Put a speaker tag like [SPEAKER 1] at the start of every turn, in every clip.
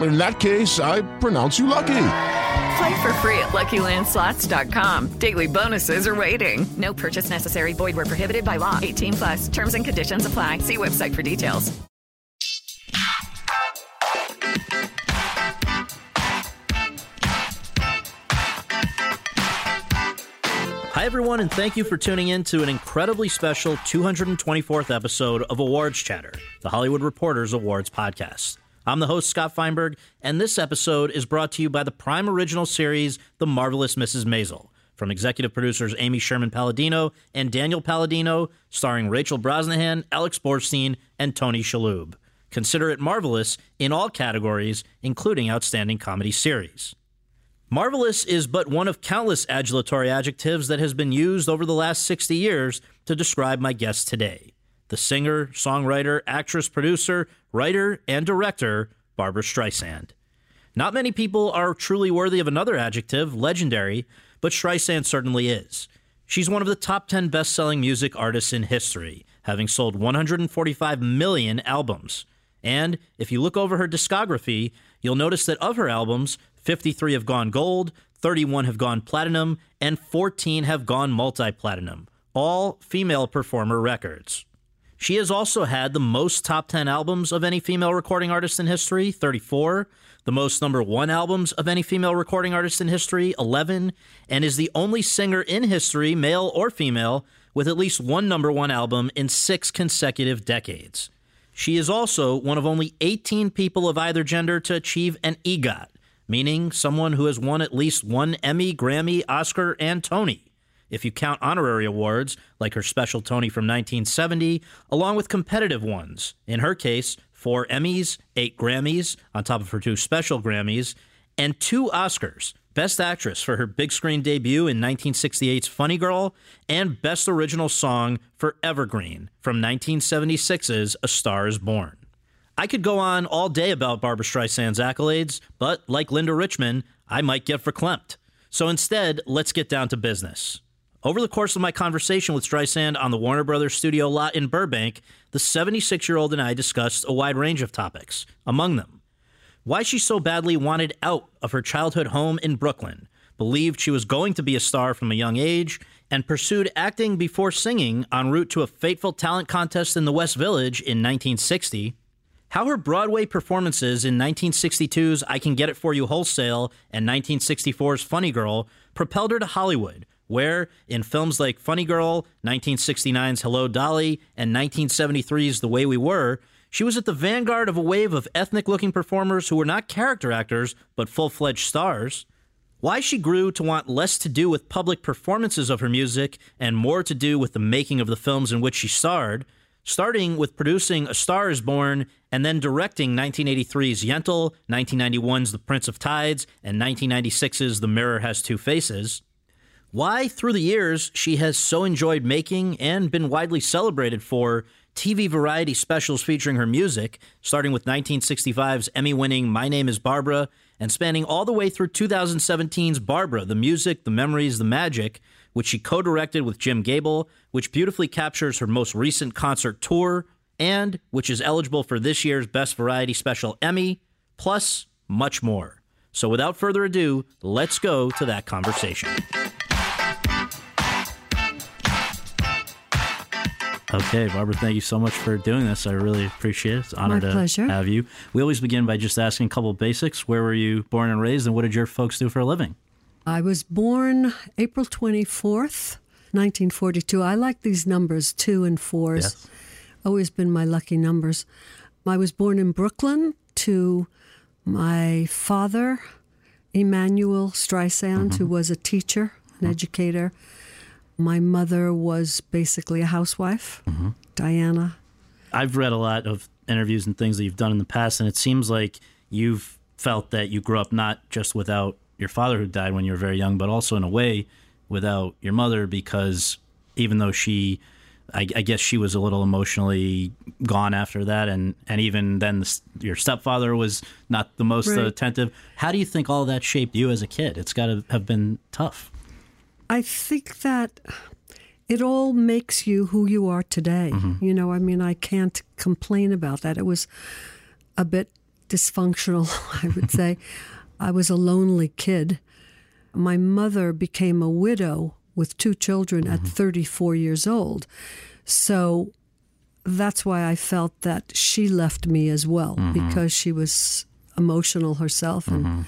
[SPEAKER 1] In that case, I pronounce you lucky.
[SPEAKER 2] Play for free at LuckyLandSlots.com. Daily bonuses are waiting. No purchase necessary. Void where prohibited by law. 18 plus. Terms and conditions apply. See website for details.
[SPEAKER 3] Hi, everyone, and thank you for tuning in to an incredibly special 224th episode of Awards Chatter, the Hollywood Reporters Awards podcast. I'm the host, Scott Feinberg, and this episode is brought to you by the Prime Original series, The Marvelous Mrs. Maisel, from executive producers Amy Sherman Palladino and Daniel Palladino, starring Rachel Brosnahan, Alex Borstein, and Tony Shalhoub. Consider it marvelous in all categories, including Outstanding Comedy Series. Marvelous is but one of countless adulatory adjectives that has been used over the last 60 years to describe my guest today the singer, songwriter, actress, producer, writer, and director, Barbra Streisand. Not many people are truly worthy of another adjective, legendary, but Streisand certainly is. She's one of the top 10 best selling music artists in history, having sold 145 million albums. And if you look over her discography, you'll notice that of her albums, 53 have gone gold, 31 have gone platinum, and 14 have gone multi platinum, all female performer records. She has also had the most top 10 albums of any female recording artist in history, 34, the most number one albums of any female recording artist in history, 11, and is the only singer in history, male or female, with at least one number one album in six consecutive decades. She is also one of only 18 people of either gender to achieve an EGOT, meaning someone who has won at least one Emmy, Grammy, Oscar, and Tony. If you count honorary awards, like her special Tony from 1970, along with competitive ones, in her case, four Emmys, eight Grammys, on top of her two special Grammys, and two Oscars Best Actress for her big screen debut in 1968's Funny Girl, and Best Original Song for Evergreen from 1976's A Star is Born. I could go on all day about Barbra Streisand's accolades, but like Linda Richman, I might get verklempt. So instead, let's get down to business. Over the course of my conversation with Streisand on the Warner Brothers studio lot in Burbank, the 76 year old and I discussed a wide range of topics, among them why she so badly wanted out of her childhood home in Brooklyn, believed she was going to be a star from a young age, and pursued acting before singing en route to a fateful talent contest in the West Village in 1960 how her Broadway performances in 1962's I Can Get It For You Wholesale and 1964's Funny Girl propelled her to Hollywood, where, in films like Funny Girl, 1969's Hello Dolly, and 1973's The Way We Were, she was at the vanguard of a wave of ethnic looking performers who were not character actors, but full fledged stars. Why she grew to want less to do with public performances of her music and more to do with the making of the films in which she starred, starting with producing A Star is Born and then directing 1983's Yentl, 1991's The Prince of Tides, and 1996's The Mirror Has Two Faces. Why, through the years, she has so enjoyed making and been widely celebrated for TV variety specials featuring her music, starting with 1965's Emmy winning My Name is Barbra and spanning all the way through 2017's Barbra, the music, the memories, the magic, which she co directed with Jim Gable, which beautifully captures her most recent concert tour, and which is eligible for this year's Best Variety Special Emmy, plus much more. So without further ado, let's go to that conversation. Okay, Barbra, thank you so much for doing this. I really appreciate it. It's an honor
[SPEAKER 4] My
[SPEAKER 3] to
[SPEAKER 4] pleasure.
[SPEAKER 3] have you. We always begin by just asking a couple of basics. Where were you born and raised, and what did your folks do for a living?
[SPEAKER 4] I was born April 24th, 1942. I like these numbers, two and fours.
[SPEAKER 3] Yes.
[SPEAKER 4] always been my lucky numbers. I was born in Brooklyn to my father, Emmanuel Streisand, who mm-hmm. was a teacher, an mm-hmm. educator. My mother was basically a housewife, mm-hmm. Diana.
[SPEAKER 3] I've read a lot of interviews and things that you've done in the past, and it seems like you've felt that you grew up not just without your father who died when you were very young, but also in a way without your mother because even though she, I, I guess she was a little emotionally gone after that, and and even then the, your stepfather was not the most
[SPEAKER 4] Right.
[SPEAKER 3] attentive. How do you think all that shaped you as a kid? It's got to have been tough.
[SPEAKER 4] I think that it all makes you who you are today. Mm-hmm. You know, I mean, I can't complain about that. It was a bit dysfunctional, I would say. I was a lonely kid. My mother became a widow with two children at mm-hmm. 34 years old. So that's why I felt that she left me as well mm-hmm. because she was emotional herself and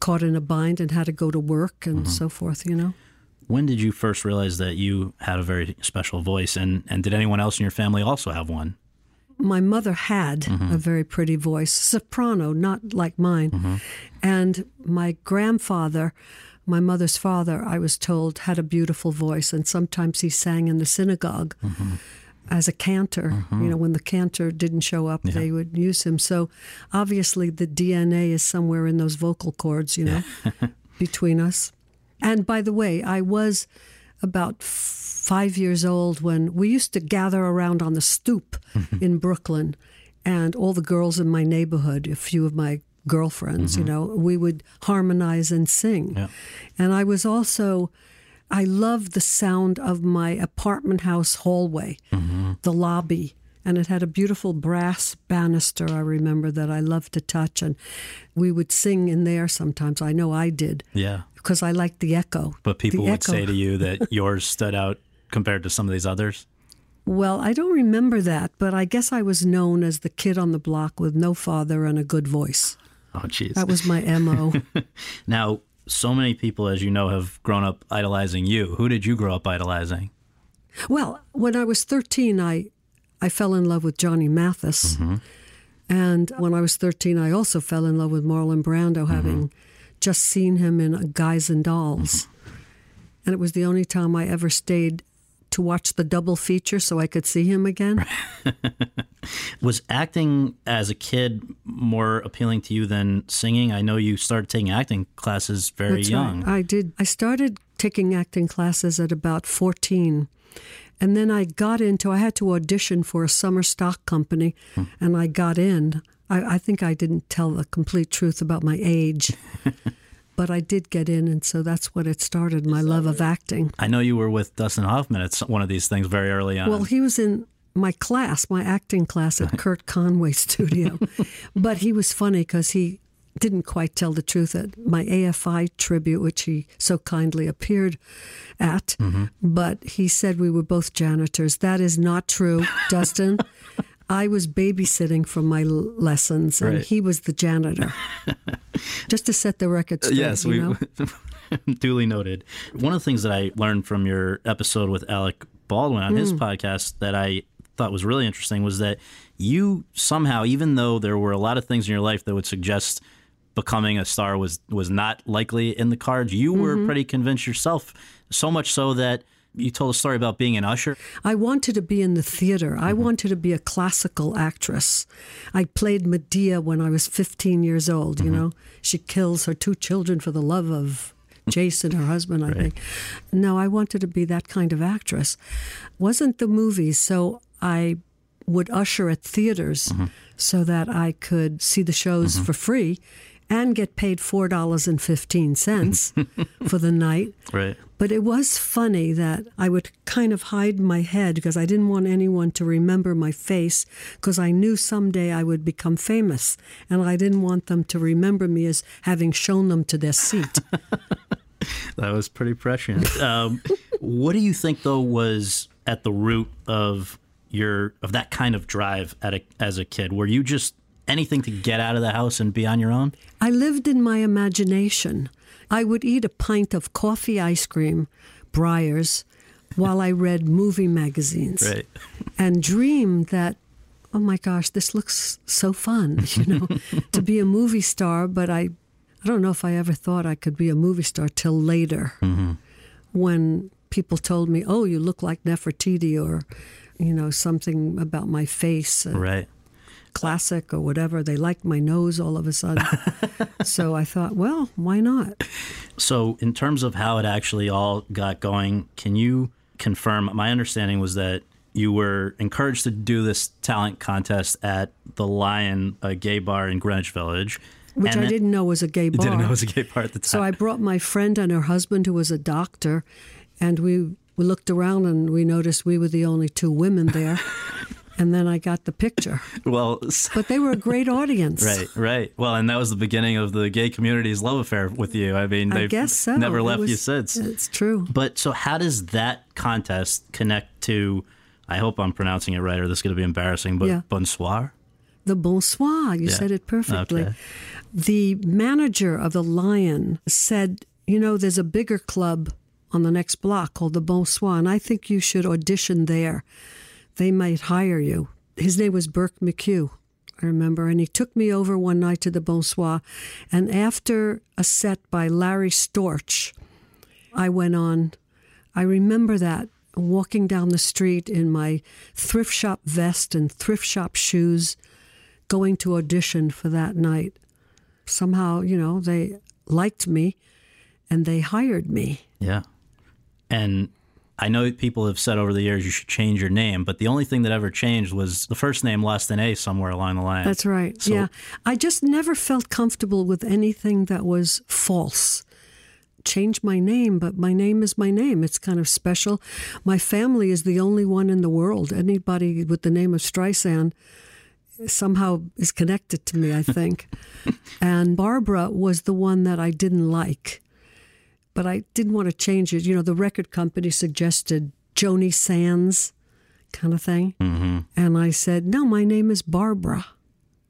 [SPEAKER 4] caught in a bind and had to go to work and so forth, you know.
[SPEAKER 3] When did you first realize that you had a very special voice, and and did anyone else in your family also have one?
[SPEAKER 4] my mother had mm-hmm. a very pretty voice, soprano, not like mine. Mm-hmm. And my grandfather, my mother's father, I was told, had a beautiful voice, and sometimes he sang in the synagogue. Mm-hmm. As a cantor, you know, when the cantor didn't show up, they would use him. So obviously, the DNA is somewhere in those vocal cords, you know, between us. And by the way, I was about five years old when we used to gather around on the stoop in Brooklyn, and all the girls in my neighborhood, a few of my girlfriends, you mm-hmm. know, we would harmonize and sing.
[SPEAKER 3] Yeah.
[SPEAKER 4] And I was also, I loved the sound of my apartment house hallway, mm-hmm. the lobby. And it had a beautiful brass banister, I remember, that I loved to touch. And we would sing in there sometimes. I know I did
[SPEAKER 3] Yeah,
[SPEAKER 4] because I liked the echo.
[SPEAKER 3] but people
[SPEAKER 4] The
[SPEAKER 3] would
[SPEAKER 4] echo.
[SPEAKER 3] say to you that yours stood out compared to some of these others.
[SPEAKER 4] Well, I don't remember that, but I guess I was known as the kid on the block with no father and a good voice.
[SPEAKER 3] Oh, jeez.
[SPEAKER 4] That was my MO.
[SPEAKER 3] Now, so many people, as you know, have grown up idolizing you. Who did you grow up idolizing?
[SPEAKER 4] well, when I was 13, I, I fell in love with Johnny Mathis. Mm-hmm. And when I was 13, I also fell in love with Marlon Brando, mm-hmm. having just seen him in Guys and Dolls. And it was the only time I ever stayed to watch the double feature so I could see him again.
[SPEAKER 3] Was acting as a kid more appealing to you than singing? I know you started taking acting classes very
[SPEAKER 4] That's
[SPEAKER 3] young.
[SPEAKER 4] Right. I did. I started taking acting classes at about 14. And then I got into, I had to audition for a summer stock company, hmm. and I got in. I, I think I didn't tell the complete truth about my age, but I did get in, and so that's what it started my love of acting.
[SPEAKER 3] I know you were with Dustin Hoffman at one of these things very early on.
[SPEAKER 4] Well, he was in my class, my acting class at Curt Conway's studio. but he was funny because he didn't quite tell the truth at my AFI tribute, which he so kindly appeared at. Mm-hmm. But he said we were both janitors. That is not true, Dustin. I was babysitting for my lessons, and
[SPEAKER 3] Right.
[SPEAKER 4] he was the janitor. Just to set the record straight.
[SPEAKER 3] yes,
[SPEAKER 4] you
[SPEAKER 3] we
[SPEAKER 4] know?
[SPEAKER 3] duly noted. One of the things that I learned from your episode with Alec Baldwin on
[SPEAKER 4] Hmm.
[SPEAKER 3] his podcast that I thought was really interesting was that you somehow, even though there were a lot of things in your life that would suggest becoming a star was was not likely in the cards, you were
[SPEAKER 4] Mm-hmm.
[SPEAKER 3] pretty convinced yourself. So much so that you told a story about being an usher.
[SPEAKER 4] I wanted to be in the theater. I mm-hmm. wanted to be a classical actress. I played Medea when I was 15 years old, you mm-hmm. know. She kills her two children for the love of Jason, her husband, I think. No, I wanted to be that kind of actress. Wasn't the movies, so I would usher at theaters mm-hmm. so that I could see the shows for free and get paid $4.15 for the night.
[SPEAKER 3] Right.
[SPEAKER 4] But it was funny that I would kind of hide my head because I didn't want anyone to remember my face because I knew someday I would become famous and I didn't want them to remember me as having shown them to their seat.
[SPEAKER 3] That was pretty prescient. Um, what do you think, though, was at the root of your of that kind of drive at a, as a kid? Were you just anything to get out of the house and be on your own?
[SPEAKER 4] I lived in my imagination. I would eat a pint of coffee ice cream, Breyers, while I read movie magazines. and dream that, oh my gosh, this looks so fun, you know, to be a movie star. But I, I don't know if I ever thought I could be a movie star till later mm-hmm. when people told me, oh, you look like Nefertiti or, you know, something about my face.
[SPEAKER 3] Right.
[SPEAKER 4] Classic or whatever. They liked my nose all of a sudden. so I thought, well, why not?
[SPEAKER 3] So, in terms of how it actually all got going, can you confirm? My understanding was that you were encouraged to do this talent contest at the Lion, a gay bar in Greenwich Village.
[SPEAKER 4] Which
[SPEAKER 3] and
[SPEAKER 4] I didn't know was a gay bar.
[SPEAKER 3] didn't know was a gay bar at the time.
[SPEAKER 4] so I brought my friend and her husband, who was a doctor, and we, we looked around and we noticed we were the only two women there. and then I got the picture.
[SPEAKER 3] well,
[SPEAKER 4] But they were a great audience.
[SPEAKER 3] right, right. Well, and that was the beginning of the gay community's love affair with you. I mean,
[SPEAKER 4] I
[SPEAKER 3] they've
[SPEAKER 4] guess so.
[SPEAKER 3] never
[SPEAKER 4] It
[SPEAKER 3] left you
[SPEAKER 4] was-
[SPEAKER 3] since.
[SPEAKER 4] It's true.
[SPEAKER 3] But so, how does that contest connect to? I hope I'm pronouncing it right, or this is going to be embarrassing. But
[SPEAKER 4] Yeah.
[SPEAKER 3] bonsoir.
[SPEAKER 4] The bonsoir, you
[SPEAKER 3] Yeah.
[SPEAKER 4] said it perfectly.
[SPEAKER 3] Okay.
[SPEAKER 4] The manager of the Lion said, You know, there's a bigger club on the next block called the Bonsoir, and I think you should audition there. They might hire you. His name was Burke McHugh, I remember, and he took me over one night to the Bonsoir. And after a set by Larry Storch, I went on. I remember that walking down the street in my thrift shop vest and thrift shop shoes, going to audition for that night. Somehow, you know, they liked me and they hired me.
[SPEAKER 3] Yeah. And I know people have said over the years you should change your name, but the only thing that ever changed was the first name less than A somewhere along the line.
[SPEAKER 4] That's right.
[SPEAKER 3] So-
[SPEAKER 4] yeah. I just never felt comfortable with anything that was false. Change my name, but my name is my name. It's kind of special. My family is the only one in the world. Anybody with the name of Streisand somehow is connected to me, I think. and Barbara was the one that I didn't like, but I didn't want to change it. You know, the record company suggested Joni Sands kind of thing. Mm-hmm. And I said, no, my name is Barbara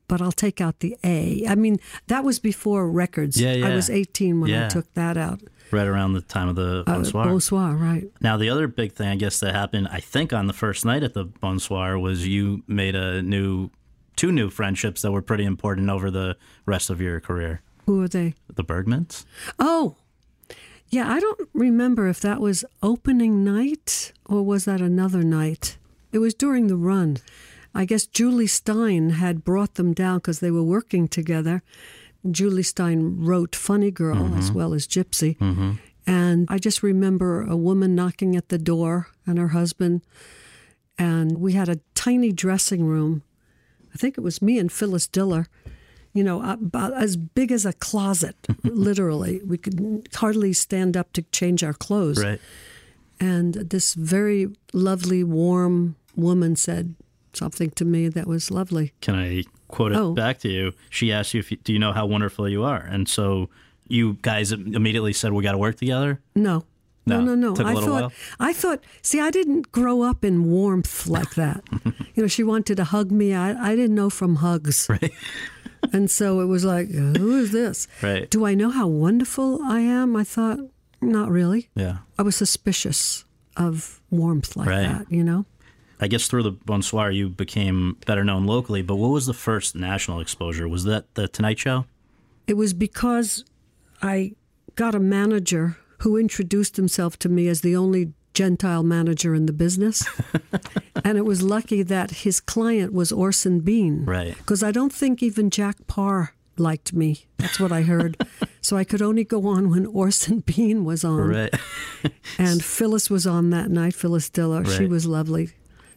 [SPEAKER 4] but I'll take out the A. I mean, that was before records.
[SPEAKER 3] Yeah, yeah.
[SPEAKER 4] I was 18 when
[SPEAKER 3] Yeah.
[SPEAKER 4] I took that out.
[SPEAKER 3] right around the time of the
[SPEAKER 4] Uh,
[SPEAKER 3] bonsoir.
[SPEAKER 4] Bonsoir, right.
[SPEAKER 3] now, the other big thing I guess that happened, I think, on the first night at the bonsoir was you made a new, two new friendships that were pretty important over the rest of your career.
[SPEAKER 4] Who are they?
[SPEAKER 3] The Bergmans.
[SPEAKER 4] Oh, yeah, I don't remember if that was opening night or was that another night. It was during the run. I guess Jule Styne had brought them down because they were working together. Jule Styne wrote Funny Girl as mm-hmm. well as Gypsy. Mm-hmm. And I just remember a woman knocking at the door and her husband. And we had a tiny dressing room. I think it was me and Phyllis Diller, you know, uh, about as big as a closet, literally. We could hardly stand up to change our clothes.
[SPEAKER 3] Right.
[SPEAKER 4] And this very lovely, warm woman said something to me that was lovely.
[SPEAKER 3] Can I quote it
[SPEAKER 4] Oh.
[SPEAKER 3] back to you? She asked you, if you, "Do you know how wonderful you are?" And so you guys immediately said, "We got to work together."
[SPEAKER 4] No.
[SPEAKER 3] No,
[SPEAKER 4] No, no, no. I thought
[SPEAKER 3] while?
[SPEAKER 4] I thought see, I didn't grow up in warmth like that. you know, she wanted to hug me. I, I didn't know from hugs.
[SPEAKER 3] Right.
[SPEAKER 4] And so it was like, uh, who is this?
[SPEAKER 3] Right.
[SPEAKER 4] Do I know how wonderful I am? I thought, not really.
[SPEAKER 3] Yeah.
[SPEAKER 4] I was suspicious of warmth like
[SPEAKER 3] Right.
[SPEAKER 4] that, you know?
[SPEAKER 3] I guess through the Bonsoir, you became better known locally. But what was the first national exposure? Was that the Tonight Show?
[SPEAKER 4] It was because I got a manager who introduced himself to me as the only Gentile manager in the business. and it was lucky that his client was Orson Bean.
[SPEAKER 3] Right.
[SPEAKER 4] Because I don't think even Jack Paar liked me. That's what I heard. so I could only go on when Orson Bean was on.
[SPEAKER 3] Right.
[SPEAKER 4] And Phyllis was on that night, Phyllis Diller. She was lovely.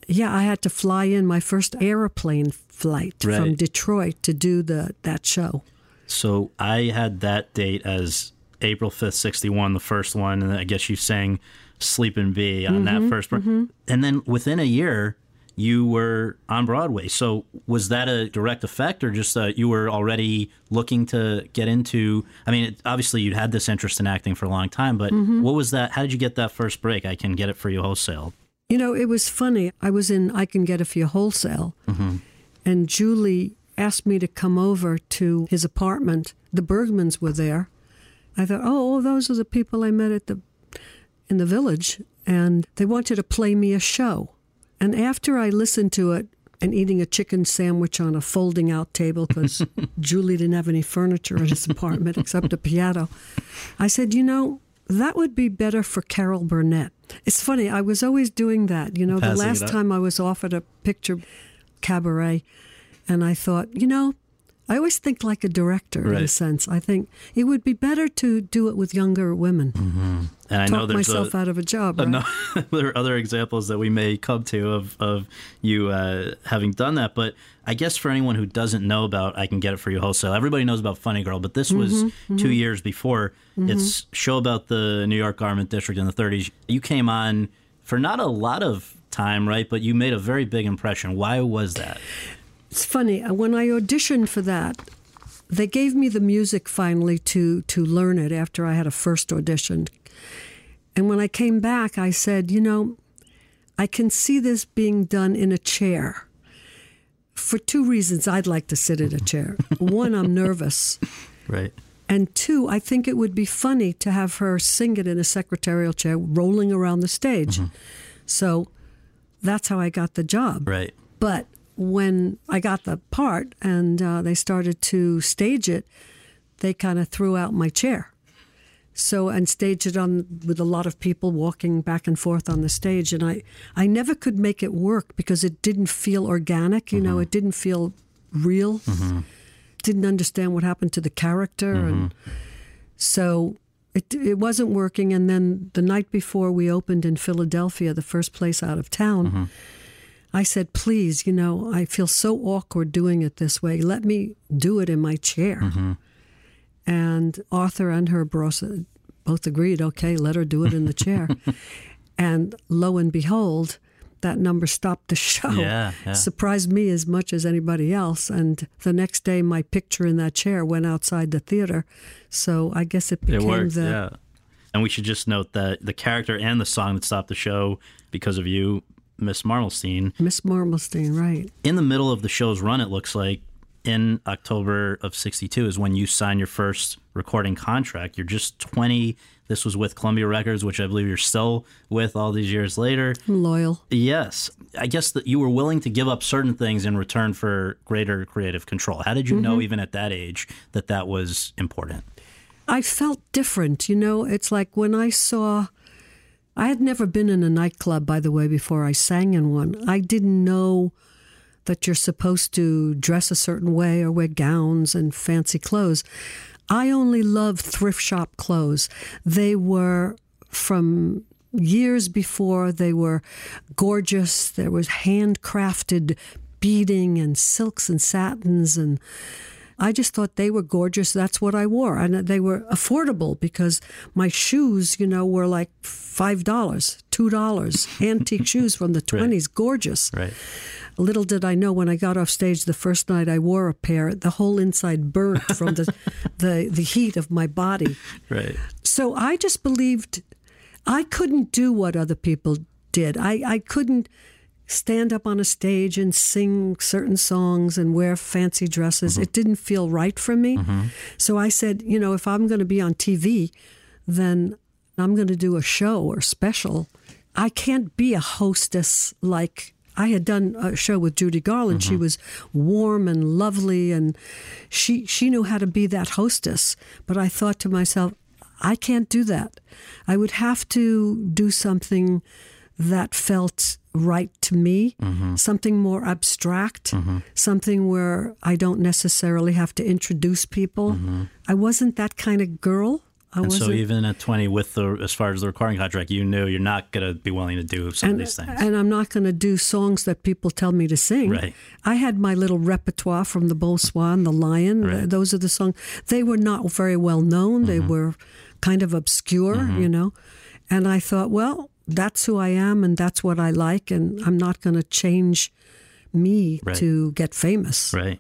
[SPEAKER 4] Yeah, I had to fly in my first airplane flight from Detroit to do the that show.
[SPEAKER 3] So I had that date as April 5th, 61, the first one. And I guess you sang Sleepin' Bee on that mm-hmm, first. part. Mm-hmm. And then within a year, you were on Broadway. So was that a direct effect or just that you were already looking to get into? I mean, it, obviously you'd had this interest in acting for a long time, but mm-hmm. what was that? How did you get that first break? I can get it for you wholesale.
[SPEAKER 4] You know, it was funny. I was in I Can Get It For You Wholesale, and Jule asked me to come over to his apartment. The Bergmans were there. I thought, oh, those are the people I met at the in the village, and they wanted to play me a show. And after I listened to it and eating a chicken sandwich on a folding out table because Jule didn't have any furniture in his apartment except a piano, I said, you know, that would be better for Carol Burnett. It's funny, I was always doing that. You know,
[SPEAKER 3] Passing
[SPEAKER 4] the last time I was offered a picture cabaret, and I thought, you know, I always think like a director in a sense. I think it would be better to do it with younger women.
[SPEAKER 3] And I know
[SPEAKER 4] Talk
[SPEAKER 3] there's
[SPEAKER 4] myself
[SPEAKER 3] a,
[SPEAKER 4] out of a job. Right?
[SPEAKER 3] there are other examples that we may come to of, of you uh, having done that. But I guess for anyone who doesn't know about I Can Get It For You Wholesale, everybody knows about Funny Girl, but this was
[SPEAKER 4] Mm-hmm,
[SPEAKER 3] two years before. It's show about the New York Garment District in the 30s. You came on for not a lot of time, right? But you made a very big impression. Why was that?
[SPEAKER 4] It's funny uh, when I auditioned for that. They gave me the music finally to to learn it after I had a first audition. And when I came back, I said, you know, I can see this being done in a chair. For two reasons, I'd like to sit in a chair. One, I'm nervous.
[SPEAKER 3] Right.
[SPEAKER 4] And two, I think it would be funny to have her sing it in a secretarial chair rolling around the stage. So that's how I got the job.
[SPEAKER 3] Right.
[SPEAKER 4] But when I got the part and uh, they started to stage it, they kind of threw out my chair. So and staged it on with a lot of people walking back and forth on the stage, and I I never could make it work because it didn't feel organic. You know, mm-hmm. it didn't feel real. Mm-hmm. Didn't understand what happened to the character, and mm-hmm. so it it wasn't working. And then the night before we opened in Philadelphia, the first place out of town. I said, please, you know, I feel so awkward doing it this way. Let me do it in my chair. Mm-hmm. And Arthur and her boss uh, both agreed, okay, let her do it in the chair. and lo and behold, that number stopped the show.
[SPEAKER 3] Yeah, yeah.
[SPEAKER 4] Surprised me as much as anybody else. And the next day, my picture in that chair went outside the theater. So I guess it became
[SPEAKER 3] It worked,
[SPEAKER 4] the.
[SPEAKER 3] yeah. And we should just note that the character and the song that stopped the show because of you, Miss Marmelstein,
[SPEAKER 4] Miss Marmelstein, right.
[SPEAKER 3] in the middle of the show's run, it looks like in October of 62 is when you sign your first recording contract. You're just 20. This was with Columbia Records, which I believe you're still with all these years later.
[SPEAKER 4] I'm loyal.
[SPEAKER 3] Yes. I guess that you were willing to give up certain things in return for greater creative control. How did you know, mm-hmm. even at that age, that that was important?
[SPEAKER 4] I felt different. You know, it's like when I saw. I had never been in a nightclub, by the way, before I sang in one. I didn't know that you're supposed to dress a certain way or wear gowns and fancy clothes. I only loved thrift shop clothes. They were from years before, they were gorgeous. There was handcrafted beading and silks and satins and I just thought they were gorgeous. That's what I wore. And they were affordable because my shoes, you know, were like $5, $2. Antique shoes from the 20s, gorgeous.
[SPEAKER 3] Right.
[SPEAKER 4] Little did I know when I got off stage the first night I wore a pair, the whole inside burnt from the, the, the heat of my body.
[SPEAKER 3] Right.
[SPEAKER 4] So I just believed I couldn't do what other people did. I, I couldn't stand up on a stage and sing certain songs and wear fancy dresses. Mm-hmm. It didn't feel right for me. Mm-hmm. So I said, you know, if I'm going to be on TV, then I'm going to do a show or special. I can't be a hostess like I had done a show with Judy Garland. She mm-hmm. was warm and lovely and she she knew how to be that hostess. But I thought to myself, I can't do that. I would have to do something that felt right to me, mm-hmm. something more abstract, mm-hmm. something where I don't necessarily have to introduce people. Mm-hmm. I wasn't that kind of girl. I
[SPEAKER 3] And so even at 20 with the as far as the recording contract, you knew you're not going to be willing to do some of these things.
[SPEAKER 4] and I'm not going to do songs that people tell me to sing.
[SPEAKER 3] Right.
[SPEAKER 4] I had my little repertoire from the Bonsoir, the Lion.
[SPEAKER 3] Right. Mm-hmm.
[SPEAKER 4] Those are the songs. They were not very well known. They were kind of obscure, you know. And I thought, well, that's who I am, and that's what I like, and I'm not going to change me
[SPEAKER 3] Right.
[SPEAKER 4] to get famous.
[SPEAKER 3] Right.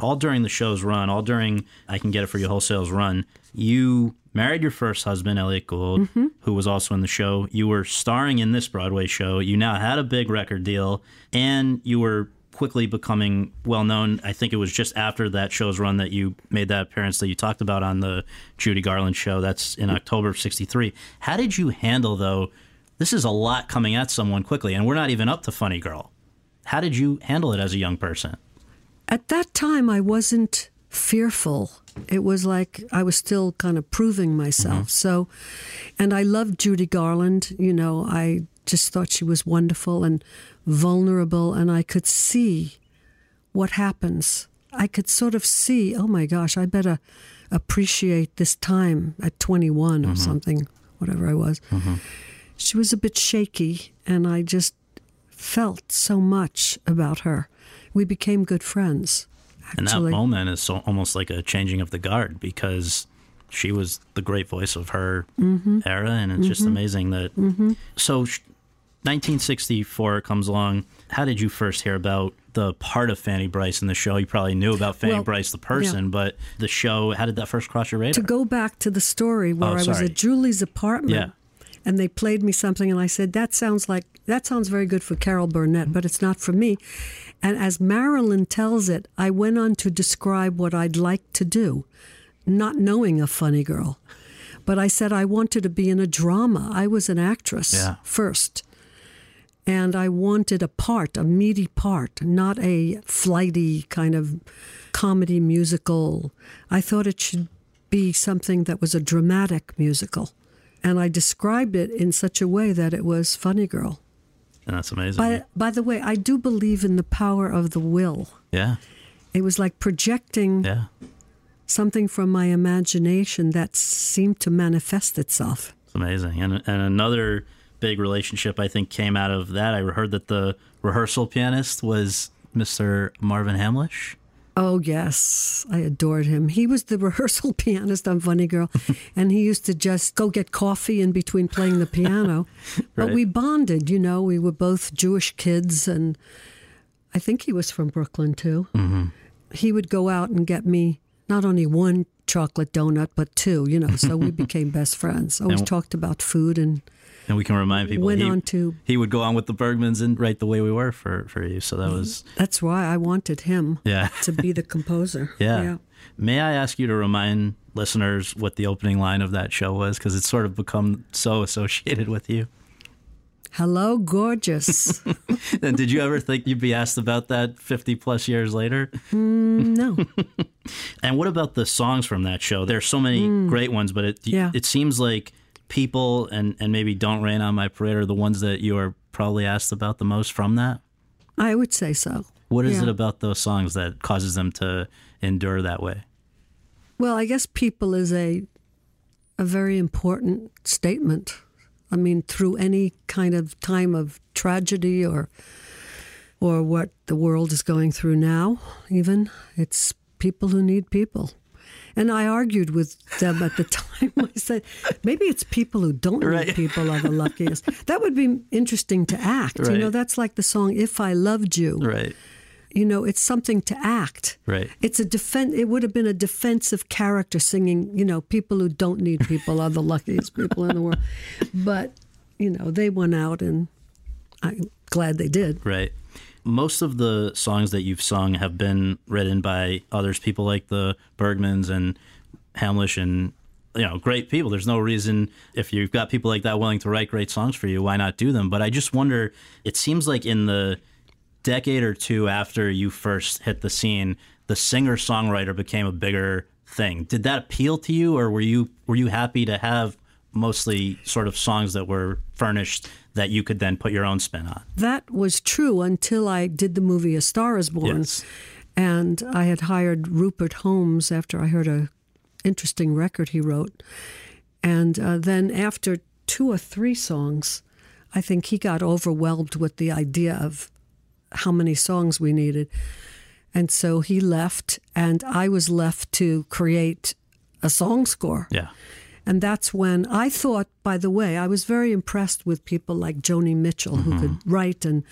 [SPEAKER 3] All during the show's run, all during I Can Get It For You Wholesale's run, you married your first husband, Elliot Gould,
[SPEAKER 4] Mm-hmm.
[SPEAKER 3] who was also in the show. You were starring in this Broadway show. You now had a big record deal, and you were quickly becoming well known. I think it was just after that show's run that you made that appearance that you talked about on the Judy Garland show. That's in October of 63. How did you handle, though, this is a lot coming at someone quickly, and we're not even up to Funny Girl. How did you handle it as a young person?
[SPEAKER 4] At that time, I wasn't fearful. It was like I was still kind of proving myself. Mm-hmm. So, and I loved Judy Garland. You know, I just thought she was wonderful and vulnerable, and I could see what happens. I could sort of see, oh my gosh, I better appreciate this time at 21 or mm-hmm. something, whatever I was. Mm-hmm. She was a bit shaky, and I just felt so much about her. We became good friends. Actually.
[SPEAKER 3] And that moment is so, almost like a changing of the guard because she was the great voice of her
[SPEAKER 4] Mm-hmm.
[SPEAKER 3] era, and it's just amazing that. So, 1964 comes along. How did you first hear about the part of Fanny Brice in the show? You probably knew about Fanny
[SPEAKER 4] Well,
[SPEAKER 3] Brice, the person, but the show. How did that first cross your radar?
[SPEAKER 4] to go back to the story where
[SPEAKER 3] Oh,
[SPEAKER 4] I was at Jule's apartment
[SPEAKER 3] Yeah.
[SPEAKER 4] And they played me something and I said, That sounds like that sounds very good for Carol Burnett, but it's not for me. And as Marilyn tells it, I went on to describe what I'd like to do, not knowing a funny girl. But I said I wanted to be in a drama. I was an actress
[SPEAKER 3] Yeah.
[SPEAKER 4] first. And I wanted a part, a meaty part, not a flighty kind of comedy musical. I thought it should be something that was a dramatic musical. And I described it in such a way that it was Funny Girl.
[SPEAKER 3] and that's amazing.
[SPEAKER 4] By, by the way, I do believe in the power of the will.
[SPEAKER 3] yeah,
[SPEAKER 4] It was like projecting
[SPEAKER 3] yeah,
[SPEAKER 4] something from my imagination that seemed to manifest itself.
[SPEAKER 3] it's amazing. And and another big relationship I think came out of that. I heard that the rehearsal pianist was Mr. Marvin Hamlish.
[SPEAKER 4] Oh, yes. I adored him. He was the rehearsal pianist on Funny Girl, and he used to just go get coffee in between playing the piano. But we bonded, you know, we were both Jewish kids, and I think he was from Brooklyn too. Mm-hmm. He would go out and get me not only one chocolate donut, but two, you know, so we became best friends. Always
[SPEAKER 3] And-
[SPEAKER 4] talked about food and
[SPEAKER 3] And we can remind people
[SPEAKER 4] Went
[SPEAKER 3] he,
[SPEAKER 4] on to-
[SPEAKER 3] he would go on with the Bergmans and write the way we were for, for you. So that was
[SPEAKER 4] that's why I wanted him
[SPEAKER 3] yeah.
[SPEAKER 4] to be the composer.
[SPEAKER 3] Yeah. May I ask you to remind listeners what the opening line of that show was? Because it's sort of become so associated with you.
[SPEAKER 4] Hello, gorgeous.
[SPEAKER 3] and did you ever think you'd be asked about that 50 plus years later?
[SPEAKER 4] no.
[SPEAKER 3] And what about the songs from that show? There's so many great ones, but it
[SPEAKER 4] Mm. Yeah.
[SPEAKER 3] it seems like people and, and maybe Don't Rain on My Parade are the ones that you are probably asked about the most from that.
[SPEAKER 4] I would say so.
[SPEAKER 3] What is
[SPEAKER 4] Yeah.
[SPEAKER 3] it about those songs that causes them to endure that way?
[SPEAKER 4] Well, I guess people is a a very important statement. I mean, through any kind of time of tragedy or or what the world is going through now, even it's people who need people. And I argued with them at the time. I said, maybe it's people who don't
[SPEAKER 3] Right.
[SPEAKER 4] need people are the luckiest. That would be interesting to act. You know, that's like the song "If I Loved You."
[SPEAKER 3] Right.
[SPEAKER 4] You know, it's something to act.
[SPEAKER 3] Right.
[SPEAKER 4] It's a defense. It would have been a defensive character singing. You know, people who don't need people are the luckiest people in the world. But you know, they went out, and I'm glad they did.
[SPEAKER 3] Right. Most of the songs that you've sung have been written by others, people like the Bergmans and Hamlish and you know, great people. There's no reason if you've got people like that willing to write great songs for you, why not do them? But I just wonder, it seems like in the decade or two after you first hit the scene, the singer songwriter became a bigger thing. Did that appeal to you or were you were you happy to have mostly sort of songs that were furnished that you could then put your own spin on?
[SPEAKER 4] That was true until I did the movie A Star Is Born,
[SPEAKER 3] Yes.
[SPEAKER 4] and I had hired Rupert Holmes after I heard a interesting record he wrote, and uh, then after two or three songs, I think he got overwhelmed with the idea of how many songs we needed, and so he left, and I was left to create a song score.
[SPEAKER 3] Yeah.
[SPEAKER 4] And that's when I thought, by the way, I was very impressed with people like Joni Mitchell who could mm-hmm. write and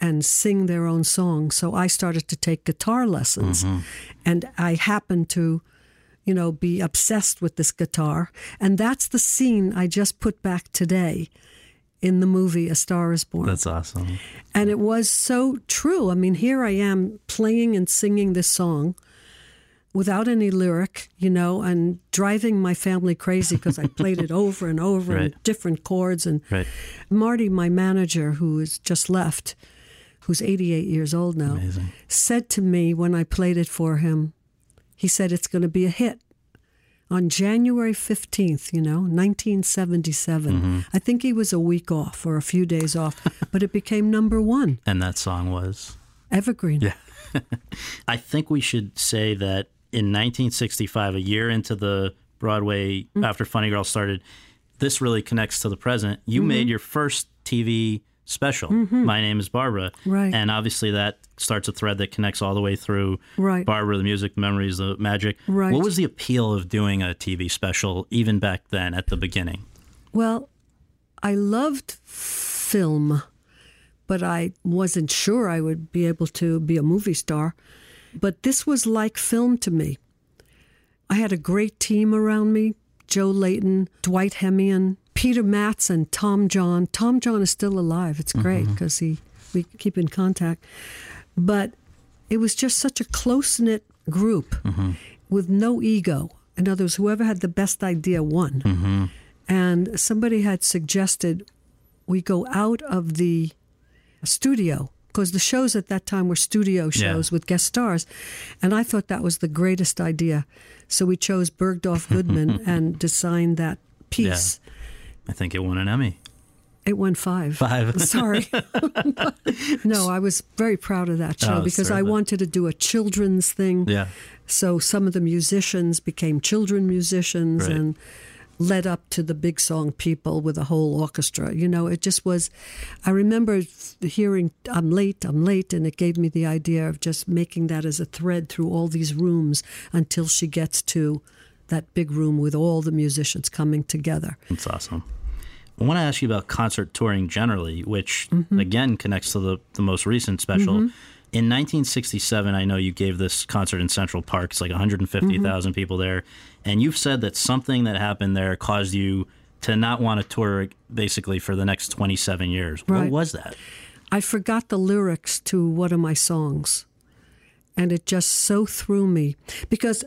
[SPEAKER 4] and sing their own songs. So I started to take guitar lessons. Mm-hmm. And I happened to, you know, be obsessed with this guitar. And that's the scene I just put back today in the movie A Star is Born.
[SPEAKER 3] That's awesome.
[SPEAKER 4] And it was so true. I mean, here I am playing and singing this song without any lyric, you know, and driving my family crazy because I played it over and over
[SPEAKER 3] Right.
[SPEAKER 4] in different chords. And
[SPEAKER 3] Right.
[SPEAKER 4] Marty, my manager, who has just left, who's 88 years old now,
[SPEAKER 3] Amazing.
[SPEAKER 4] said to me when I played it for him, he said, it's going to be a hit. On January 15th, you know, 1977.
[SPEAKER 3] Mm-hmm.
[SPEAKER 4] I think he was a week off or a few days off, but it became number one,
[SPEAKER 3] And that song was.
[SPEAKER 4] evergreen.
[SPEAKER 3] Yeah. I think we should say that in 1965, a year into the Broadway,
[SPEAKER 4] Mm.
[SPEAKER 3] after Funny Girl started, this really connects to the present. You
[SPEAKER 4] Mm-hmm.
[SPEAKER 3] made your first TV special, My Name is Barbra.
[SPEAKER 4] Right.
[SPEAKER 3] And obviously, that starts a thread that connects all the way through
[SPEAKER 4] Right.
[SPEAKER 3] Barbra, the music, the memories, the magic.
[SPEAKER 4] Right.
[SPEAKER 3] What was the appeal of doing a TV special, even back then at the beginning?
[SPEAKER 4] Well, I loved film, but I wasn't sure I would be able to be a movie star. But this was like film to me. I had a great team around me Joe Layton, Dwight Hemion, Peter Matz, and Tom John. Tom John is still alive. It's mm-hmm. great because he we keep in contact. But it was just such a close knit group mm-hmm. with no ego. In other words, whoever had the best idea won. Mm-hmm. And somebody had suggested we go out of the studio because the shows at that time were studio shows with guest stars. And I thought that was the greatest idea. So we chose Bergdorf Goodman and designed that piece.
[SPEAKER 3] I think it won an Emmy.
[SPEAKER 4] It won five.
[SPEAKER 3] Five.
[SPEAKER 4] Sorry. no, I was very proud of that oh, show
[SPEAKER 3] Oh,
[SPEAKER 4] because I wanted to do a children's thing.
[SPEAKER 3] Yeah.
[SPEAKER 4] So some of the musicians became children musicians
[SPEAKER 3] Right.
[SPEAKER 4] and led up to the big song people with a whole orchestra. You know, it just was. I remember hearing I'm late, I'm late, and it gave me the idea of just making that as a thread through all these rooms until she gets to that big room with all the musicians coming together.
[SPEAKER 3] That's awesome. I want to ask you about concert touring generally, which
[SPEAKER 4] Mm-hmm.
[SPEAKER 3] again connects to the, the most recent special. In 1967, I know you gave this concert in Central Park. It's like 150,000
[SPEAKER 4] Mm-hmm.
[SPEAKER 3] people there. And you've said that something that happened there caused you to not want to tour basically for the next 27 years. What was that?
[SPEAKER 4] I forgot the lyrics to one of my songs. And it just so threw me because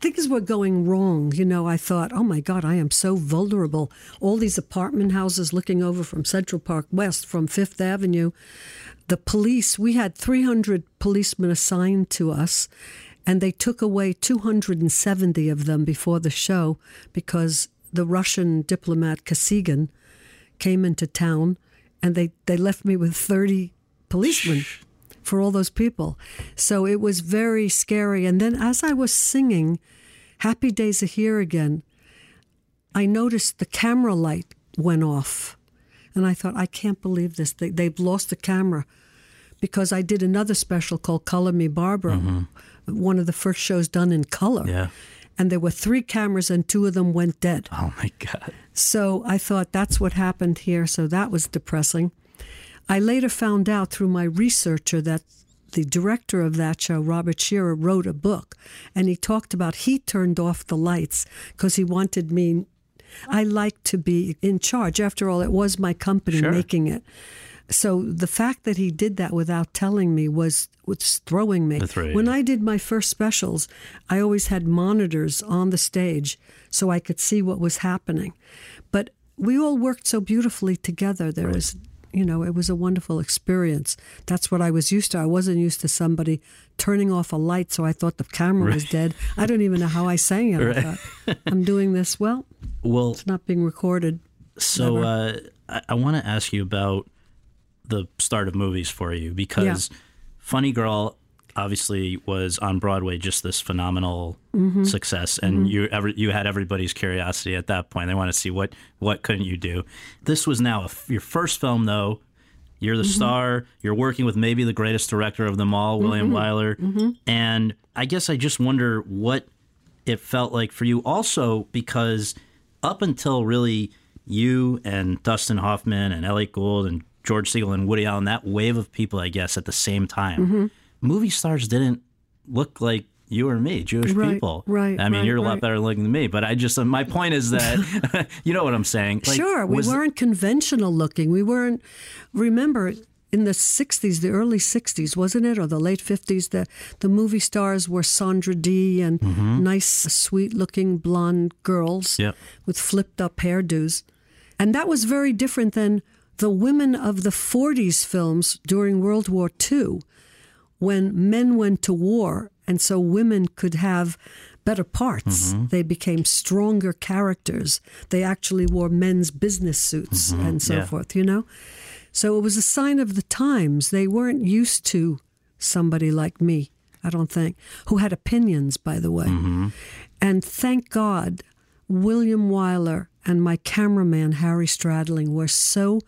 [SPEAKER 4] things were going wrong. You know, I thought, oh my God, I am so vulnerable. All these apartment houses looking over from Central Park West, from Fifth Avenue. The police, we had 300 policemen assigned to us, and they took away 270 of them before the show because the Russian diplomat Kosygin came into town and they, they left me with 30 policemen for all those people. So it was very scary. And then as I was singing Happy Days Are Here Again, I noticed the camera light went off. And I thought, I can't believe this. They, they've lost the camera because I did another special called Color Me Barbra, mm-hmm. One of the first shows done in color.
[SPEAKER 3] Yeah.
[SPEAKER 4] And there were three cameras, and two of them went dead.
[SPEAKER 3] Oh my God.
[SPEAKER 4] So I thought that's what happened here. So that was depressing. I later found out through my researcher that the director of that show, Robert Scheerer, wrote a book and he talked about he turned off the lights because he wanted me. I like to be in charge. After all, it was my company
[SPEAKER 3] Sure.
[SPEAKER 4] making it. So the fact that he did that without telling me was was throwing me.
[SPEAKER 3] The throw you.
[SPEAKER 4] When I did my first specials, I always had monitors on the stage so I could see what was happening. But we all worked so beautifully together. There was, you know, it was a wonderful experience. That's what I was used to. I wasn't used to somebody turning off a light so I thought the camera was dead. I don't even know how I sang it. I thought, I'm doing this. Well,
[SPEAKER 3] Well,
[SPEAKER 4] it's not being recorded.
[SPEAKER 3] So uh, I, I want to ask you about the start of movies for you because Funny Girl obviously was on Broadway just this phenomenal mm-hmm. success, and mm-hmm. you ever you had everybody's curiosity at that point. They want to see what what couldn't you do. This was now a your first film though. You're the mm-hmm. star. You're working with maybe the greatest director of them all, William Wyler. And I guess I just wonder what it felt like for you also because up until really you and Dustin Hoffman and Elliot Gould and George Segal and Woody Allen, that wave of people, I guess, at the same time,
[SPEAKER 4] Mm-hmm.
[SPEAKER 3] movie stars didn't look like you or me, Jewish
[SPEAKER 4] Right,
[SPEAKER 3] people.
[SPEAKER 4] right,
[SPEAKER 3] I mean,
[SPEAKER 4] right,
[SPEAKER 3] you're a lot
[SPEAKER 4] right.
[SPEAKER 3] better looking than me, but I just, my point is that, you know what I'm saying? Like,
[SPEAKER 4] sure, we weren't conventional looking. We weren't. Remember, in the 60s, the early 60s, wasn't it? Or the late 50s, the, the movie stars were Sandra Dee and nice, sweet looking blonde girls
[SPEAKER 3] Yep.
[SPEAKER 4] with flipped up hairdos. And that was very different than the women of the 40s films during World War II when men went to war and so women could have better parts. Mm-hmm. They became stronger characters. They actually wore men's business suits mm-hmm. and so
[SPEAKER 3] yeah.
[SPEAKER 4] forth, you know? So it was a sign of the times. They weren't used to somebody like me, I don't think, who had opinions, by the way. Mm-hmm. And thank God, William Wyler and my cameraman, Harry Stradling, were so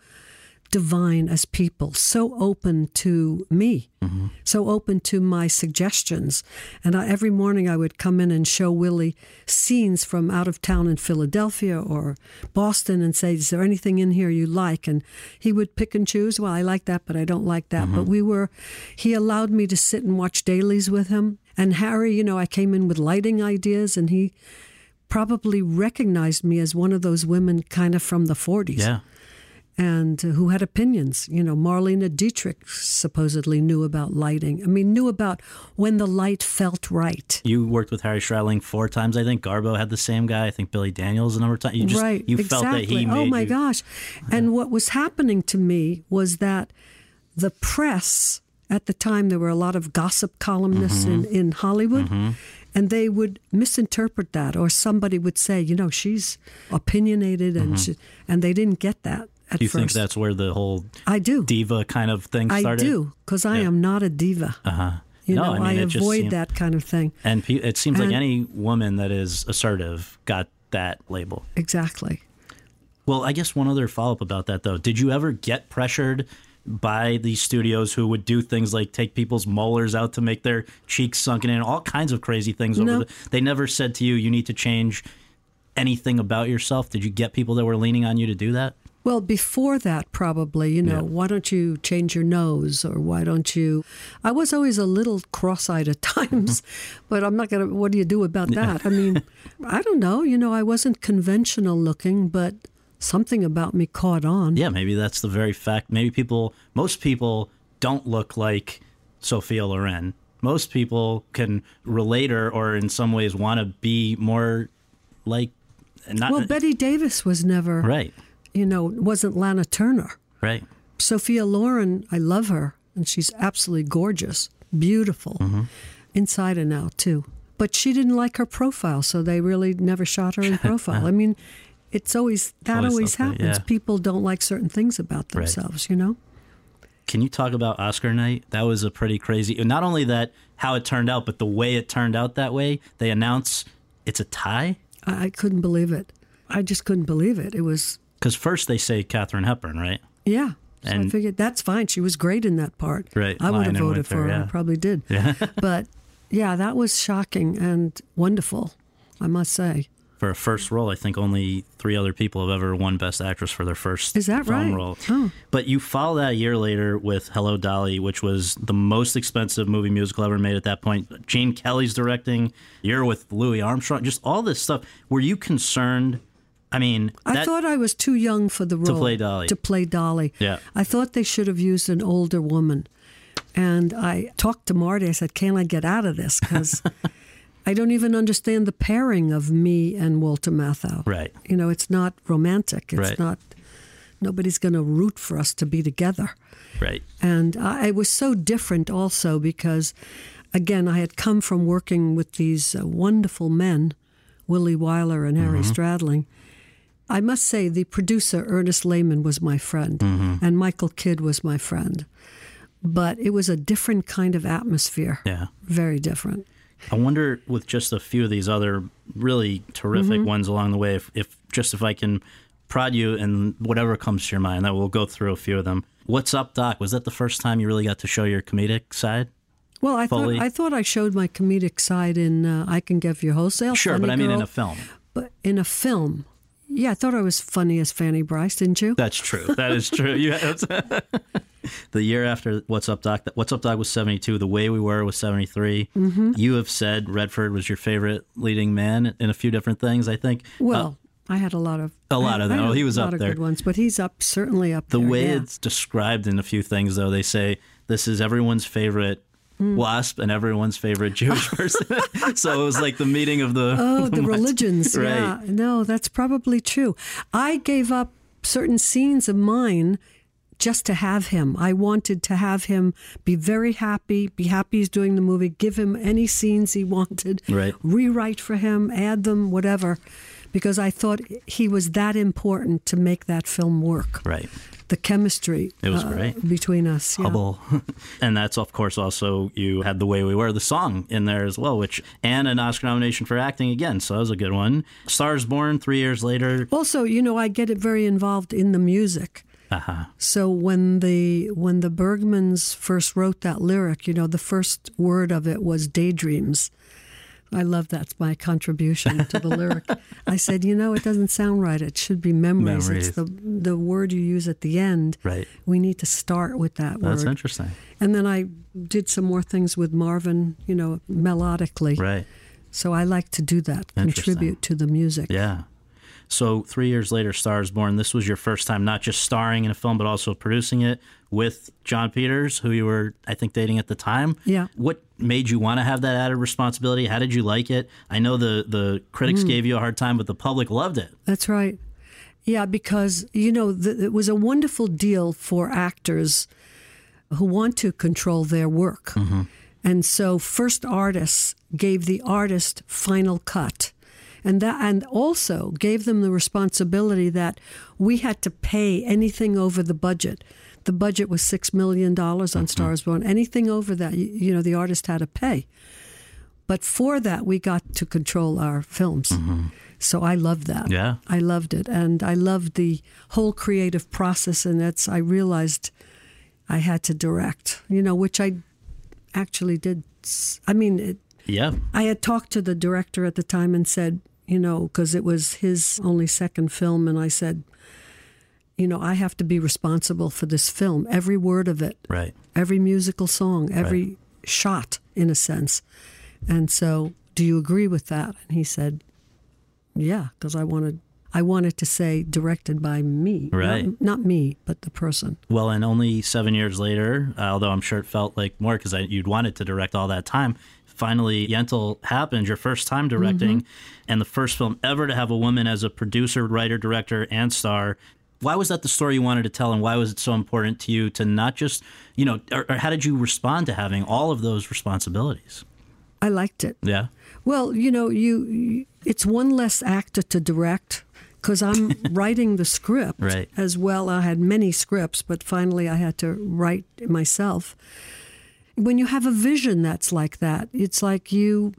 [SPEAKER 4] divine as people, so open to me, mm-hmm. so open to my suggestions. And I, every morning I would come in and show Willie scenes from out of town in Philadelphia or Boston and say, Is there anything in here you like? And he would pick and choose. Well, I like that, but I don't like that. But mm-hmm. we were, he allowed me to sit and watch dailies with him. And Harry, you know, I came in with lighting ideas and he probably recognized me as one of those women kind of from the 40s
[SPEAKER 3] Yeah.
[SPEAKER 4] And who had opinions. You know, Marlene Dietrich supposedly knew about lighting. I mean, knew about when the light felt right.
[SPEAKER 3] You worked with Harry Stradling four times, I think. Garbo had the same guy. I think Billy Daniels a number of times. You just
[SPEAKER 4] right.
[SPEAKER 3] you
[SPEAKER 4] exactly.
[SPEAKER 3] felt that he made
[SPEAKER 4] Oh my
[SPEAKER 3] you-
[SPEAKER 4] gosh. And what was happening to me was that the press at the time there were a lot of gossip columnists in,
[SPEAKER 3] Mm-hmm.
[SPEAKER 4] in Hollywood. And they would misinterpret that, or somebody would say, you know, she's opinionated, and she, and they didn't get that at
[SPEAKER 3] Do you
[SPEAKER 4] first.
[SPEAKER 3] think that's where the whole
[SPEAKER 4] I do.
[SPEAKER 3] diva kind of thing started?
[SPEAKER 4] I do, because I
[SPEAKER 3] Yeah.
[SPEAKER 4] am not a diva.
[SPEAKER 3] Uh huh.
[SPEAKER 4] You
[SPEAKER 3] no,
[SPEAKER 4] know,
[SPEAKER 3] I mean it
[SPEAKER 4] avoid
[SPEAKER 3] seemed-
[SPEAKER 4] that kind of thing.
[SPEAKER 3] And pe- it seems like any woman that is assertive got that label.
[SPEAKER 4] Exactly.
[SPEAKER 3] Well, I guess one other follow up about that though. Did you ever get pressured by these studios who would do things like take people's molars out to make their cheeks sunken in, all kinds of crazy things over the they never said to you you need to change anything about yourself? Did you get people that were leaning on you to do that?
[SPEAKER 4] Well, before that, probably, you know,
[SPEAKER 3] Yeah.
[SPEAKER 4] why don't you change your nose or why don't you? I was always a little cross eyed at times, but I'm not going to, what do you do about that? I mean, I don't know. You know, I wasn't conventional looking, but something about me caught on.
[SPEAKER 3] Yeah, maybe that's the very fact. Maybe people, most people don't look like Sophia Loren. Most people can relate her or in some ways want to be more like, not
[SPEAKER 4] Well, Bette Davis was never,
[SPEAKER 3] right,
[SPEAKER 4] you know, wasn't Lana Turner.
[SPEAKER 3] right.
[SPEAKER 4] Sophia Loren, I love her, and she's absolutely gorgeous, beautiful,
[SPEAKER 3] Mm-hmm.
[SPEAKER 4] inside and out too. But she didn't like her profile, so they really never shot her in profile. I mean, it's always that
[SPEAKER 3] Always
[SPEAKER 4] always, happens.
[SPEAKER 3] yeah.
[SPEAKER 4] People don't like certain things about
[SPEAKER 3] Right.
[SPEAKER 4] themselves, you know.
[SPEAKER 3] Can you talk about Oscar night? That was a pretty crazy. Not only that, how it turned out, but the way it turned out that way. They announce it's a tie
[SPEAKER 4] I, I couldn't believe it. I just couldn't believe it. It was
[SPEAKER 3] because first they say Katharine Hepburn, right?
[SPEAKER 4] yeah. So I
[SPEAKER 3] And-
[SPEAKER 4] figured that's fine. She was great in that part.
[SPEAKER 3] Right,
[SPEAKER 4] I would have voted for her.
[SPEAKER 3] yeah.
[SPEAKER 4] I probably did. Yeah. but yeah, that was shocking and wonderful. I must say.
[SPEAKER 3] For a first role, I think only three other people have ever won Best Actress for their first
[SPEAKER 4] Is that
[SPEAKER 3] film
[SPEAKER 4] right?
[SPEAKER 3] role.
[SPEAKER 4] Oh.
[SPEAKER 3] But you follow that a year later with Hello Dolly, which was the most expensive movie musical ever made at that point. Gene Kelly's directing. You're with Louis Armstrong. Just all this stuff. Were you concerned? I mean,
[SPEAKER 4] I thought I was too young for the role
[SPEAKER 3] play Dolly.
[SPEAKER 4] To play Dolly.
[SPEAKER 3] Yeah.
[SPEAKER 4] I thought they should have used an older woman, and I talked to Marty. I said, "Can I get out of this? Because I don't even understand the pairing of me and Walter Matthau.
[SPEAKER 3] Right.
[SPEAKER 4] You know, it's not romantic. It's
[SPEAKER 3] Right.
[SPEAKER 4] not. Nobody's going to root for us to be together.
[SPEAKER 3] right.
[SPEAKER 4] And I, it was so different also because, again, I had come from working with these uh, wonderful men, Willie Wyler and Harry Stradling. I must say, the producer, Ernest Lehman, was my friend, and Michael Kidd was my friend. But it was a different kind of atmosphere.
[SPEAKER 3] Yeah.
[SPEAKER 4] Very different.
[SPEAKER 3] I wonder with just a few of these other really terrific
[SPEAKER 4] Mm-hmm.
[SPEAKER 3] ones along the way, if, if just if I can prod you and whatever comes to your mind, that we'll go through a few of them. What's up, Doc? Was that the first time you really got to show your comedic side?
[SPEAKER 4] Well, I thought I thought I showed my comedic side in uh, "I Can Give You Wholesale."
[SPEAKER 3] Sure,
[SPEAKER 4] Funny
[SPEAKER 3] but I mean in a film.
[SPEAKER 4] But in a film, yeah, I thought I was funny as Fanny Brice, didn't you?
[SPEAKER 3] That's true. That is true. You the year after What's Up, Doc? What's Up, Doc was seventy two. The Way We Were was 73.
[SPEAKER 4] Mm-hmm.
[SPEAKER 3] You have said Redford was your favorite leading man in a few different things. I think. Uh,
[SPEAKER 4] Well, I had a lot of
[SPEAKER 3] A lot
[SPEAKER 4] I-
[SPEAKER 3] of them. Oh, he was
[SPEAKER 4] a
[SPEAKER 3] up there.
[SPEAKER 4] good ones, but he's up certainly up
[SPEAKER 3] The
[SPEAKER 4] there.
[SPEAKER 3] way
[SPEAKER 4] yeah.
[SPEAKER 3] it's described in a few things, though, they say this is everyone's favorite
[SPEAKER 4] Hmm.
[SPEAKER 3] wasp and everyone's favorite Jewish person. so it was like the meeting of the
[SPEAKER 4] Oh, the religions.
[SPEAKER 3] Right.
[SPEAKER 4] Yeah. No, that's probably true. I gave up certain scenes of mine just to have him. I wanted to have him be very happy, be happy he's doing the movie, give him any scenes he wanted,
[SPEAKER 3] Right.
[SPEAKER 4] rewrite for him, add them, whatever, because I thought he was that important to make that film work.
[SPEAKER 3] right.
[SPEAKER 4] The chemistry
[SPEAKER 3] It was
[SPEAKER 4] uh,
[SPEAKER 3] great.
[SPEAKER 4] between us. yeah.
[SPEAKER 3] Hubbell. and that's, of course, also you had The Way We Were, the song in there as well, which, and an Oscar nomination for acting again. So that was a good one. Stars Born, three years later.
[SPEAKER 4] Also, you know, I get it very involved in the music.
[SPEAKER 3] Uh-huh.
[SPEAKER 4] So when the when the Bergmans first wrote that lyric, you know, the first word of it was daydreams. I love that's my contribution to the lyric. I said, you know, it doesn't sound right. It should be memories.
[SPEAKER 3] Memories.
[SPEAKER 4] It's the the word you use at the end.
[SPEAKER 3] Right.
[SPEAKER 4] We need to start with that
[SPEAKER 3] That's
[SPEAKER 4] word.
[SPEAKER 3] That's interesting.
[SPEAKER 4] And then I did some more things with Marvin, you know, melodically.
[SPEAKER 3] Right.
[SPEAKER 4] So I like to do that, contribute to the music.
[SPEAKER 3] Yeah. So three years later, Stars Born. This was your first time not just starring in a film, but also producing it with Jon Peters, who you were, I think, dating at the time.
[SPEAKER 4] Yeah.
[SPEAKER 3] What made you want to have that added responsibility? How did you like it? I know the the critics mm. gave you a hard time, but the public loved it.
[SPEAKER 4] That's right. Yeah, because, you know, the, it was a wonderful deal for actors who want to control their work. Mm-hmm. And so First Artists gave the artist final cut. And that and also gave them the responsibility that we had to pay anything over the budget. The budget was six million dollars on mm-hmm. Stars Born. Anything over that, you, you know, the artist had to pay. But for that, we got to control our films. Mm-hmm. So I loved that.
[SPEAKER 3] Yeah.
[SPEAKER 4] I loved it. And I loved the whole creative process. And that's, I realized I had to direct, you know, which I actually did. I mean, it,
[SPEAKER 3] Yeah.
[SPEAKER 4] I had talked to the director at the time and said, you know, because it was his only second film. And I said, you know, I have to be responsible for this film, every word of it
[SPEAKER 3] Right.
[SPEAKER 4] every musical song, every shot, in a sense. And so, do you agree with that? And he said, "Yeah," because I wanted, I wanted to say directed by me,
[SPEAKER 3] Right.
[SPEAKER 4] Not, not me, but the person.
[SPEAKER 3] Well, and only seven years later, although I'm sure it felt like more because you'd wanted to direct all that time. Finally, Yentl happened, your first time directing, mm-hmm. and the first film ever to have a woman as a producer, writer, director, and star. Why was that the story you wanted to tell, and why was it so important to you to not just, you know, or, or how did you respond to having all of those responsibilities?
[SPEAKER 4] I liked it.
[SPEAKER 3] Yeah.
[SPEAKER 4] Well, you know, you, you it's one less actor to direct because I'm writing the script
[SPEAKER 3] Right.
[SPEAKER 4] as well. I had many scripts, but finally I had to write myself. When you have a vision that's like that, it's like you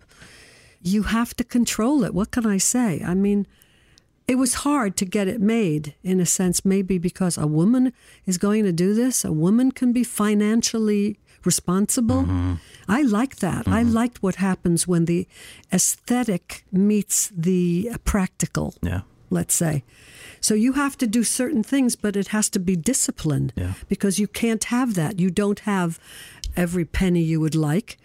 [SPEAKER 4] you have to control it. What can I say? I mean, it was hard to get it made in a sense, maybe because a woman is going to do this. A woman can be financially responsible. Mm-hmm. I like that. I mm-hmm. liked what happens when the aesthetic meets the practical,
[SPEAKER 3] Yeah.
[SPEAKER 4] let's say. So you have to do certain things, but it has to be disciplined
[SPEAKER 3] Yeah.
[SPEAKER 4] because you can't have that. You don't have every penny you would like.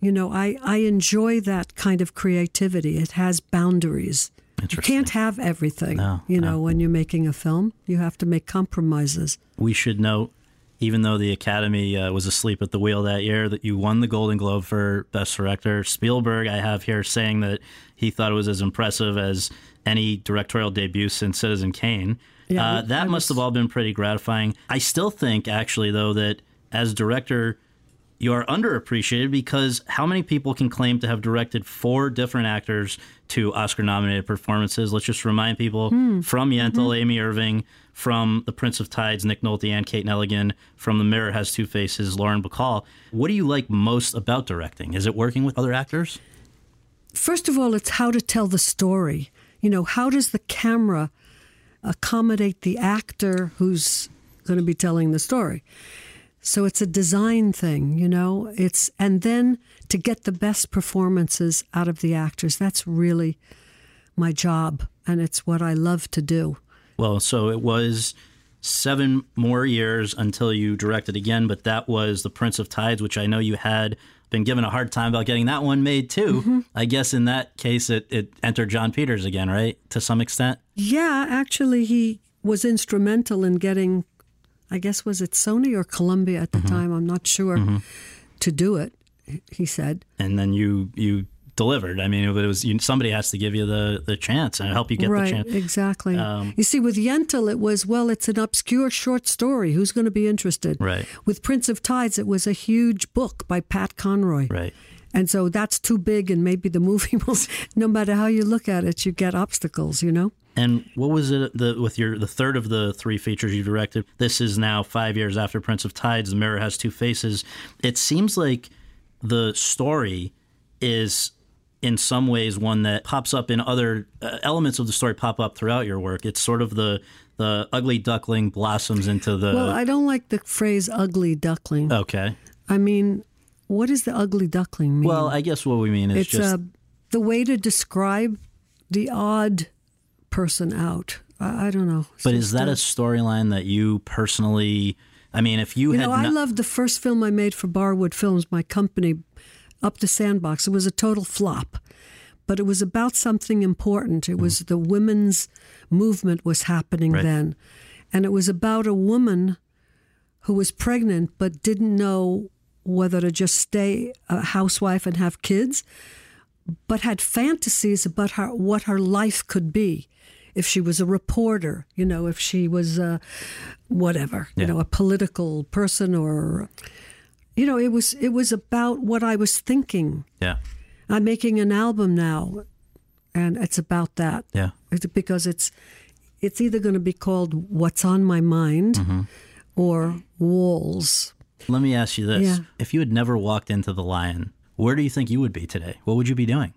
[SPEAKER 4] You know, I, I enjoy that kind of creativity. It has boundaries. You can't have everything.
[SPEAKER 3] No,
[SPEAKER 4] you know, when you're making a film, you have to make compromises.
[SPEAKER 3] we should note, even though the Academy uh, was asleep at the wheel that year, that you won the Golden Globe for Best Director. Spielberg, I have here saying that he thought it was as impressive as any directorial debut since Citizen Kane.
[SPEAKER 4] Yeah,
[SPEAKER 3] uh, that must have all been pretty gratifying. I still think, actually, though, that as director, you are underappreciated because how many people can claim to have directed four different actors to Oscar nominated performances? Let's just remind people hmm. from Yentl, mm-hmm. Amy Irving, from The Prince of Tides, Nick Nolte and Kate Nelligan, from The Mirror Has Two Faces, Lauren Bacall. What do you like most about directing? Is it working with other actors?
[SPEAKER 4] First of all, it's how to tell the story. You know, how does the camera accommodate the actor who's going to be telling the story? So it's a design thing, you know. It's and then to get the best performances out of the actors. That's really my job, and it's what I love to do.
[SPEAKER 3] Well, so it was seven more years until you directed again, but that was The Prince of Tides, which I know you had been given a hard time about getting that one made too. Mm-hmm. I guess in that case, it, it entered Jon Peters again, right? To some extent.
[SPEAKER 4] Yeah, actually, he was instrumental in getting, I guess, was it Sony or Columbia at the time? I'm not sure, to do it, he said.
[SPEAKER 3] And then you you delivered. I mean, it was you, somebody has to give you the the chance and help you get
[SPEAKER 4] right,
[SPEAKER 3] the chance.
[SPEAKER 4] exactly.
[SPEAKER 3] Um,
[SPEAKER 4] you see, with Yentl, it was, well, it's an obscure short story. Who's going to be interested?
[SPEAKER 3] Right.
[SPEAKER 4] With Prince of Tides, it was a huge book by Pat Conroy.
[SPEAKER 3] Right.
[SPEAKER 4] And so that's too big, and maybe the movie won't. No matter how you look at it, you get obstacles, you know?
[SPEAKER 3] And what was it the with your the third of the three features you directed? This is now five years after Prince of Tides. The Mirror has two faces. It seems like the story is in some ways one that pops up in other uh, elements of the story pop up throughout your work. It's sort of the the ugly duckling blossoms into the
[SPEAKER 4] Well, I don't like the phrase ugly duckling.
[SPEAKER 3] okay.
[SPEAKER 4] I mean, what does the ugly duckling mean?
[SPEAKER 3] Well, I guess what we mean is
[SPEAKER 4] it's
[SPEAKER 3] just
[SPEAKER 4] uh, the way to describe the odd person out. I, I don't know.
[SPEAKER 3] But is that
[SPEAKER 4] uh,
[SPEAKER 3] a storyline that you personally? I mean, if you,
[SPEAKER 4] You
[SPEAKER 3] had
[SPEAKER 4] know, I loved the first film I made for Barwood Films, my company, Up the Sandbox. It was a total flop, but it was about something important. It was the women's movement was happening
[SPEAKER 3] Right.
[SPEAKER 4] then, and it was about a woman who was pregnant but didn't know whether to just stay a housewife and have kids, but had fantasies about her, what her life could be. If she was a reporter, you know, if she was uh, whatever, you know, a political person or, you know, it was it was about what I was thinking.
[SPEAKER 3] yeah,
[SPEAKER 4] I'm making an album now, and it's about that.
[SPEAKER 3] yeah.
[SPEAKER 4] It's because it's it's either going to be called "What's on My Mind"
[SPEAKER 3] Mm-hmm.
[SPEAKER 4] or "Walls."
[SPEAKER 3] Let me ask you this:
[SPEAKER 4] Yeah.
[SPEAKER 3] If you had never walked into the Lion, where do you think you would be today? What would you be doing,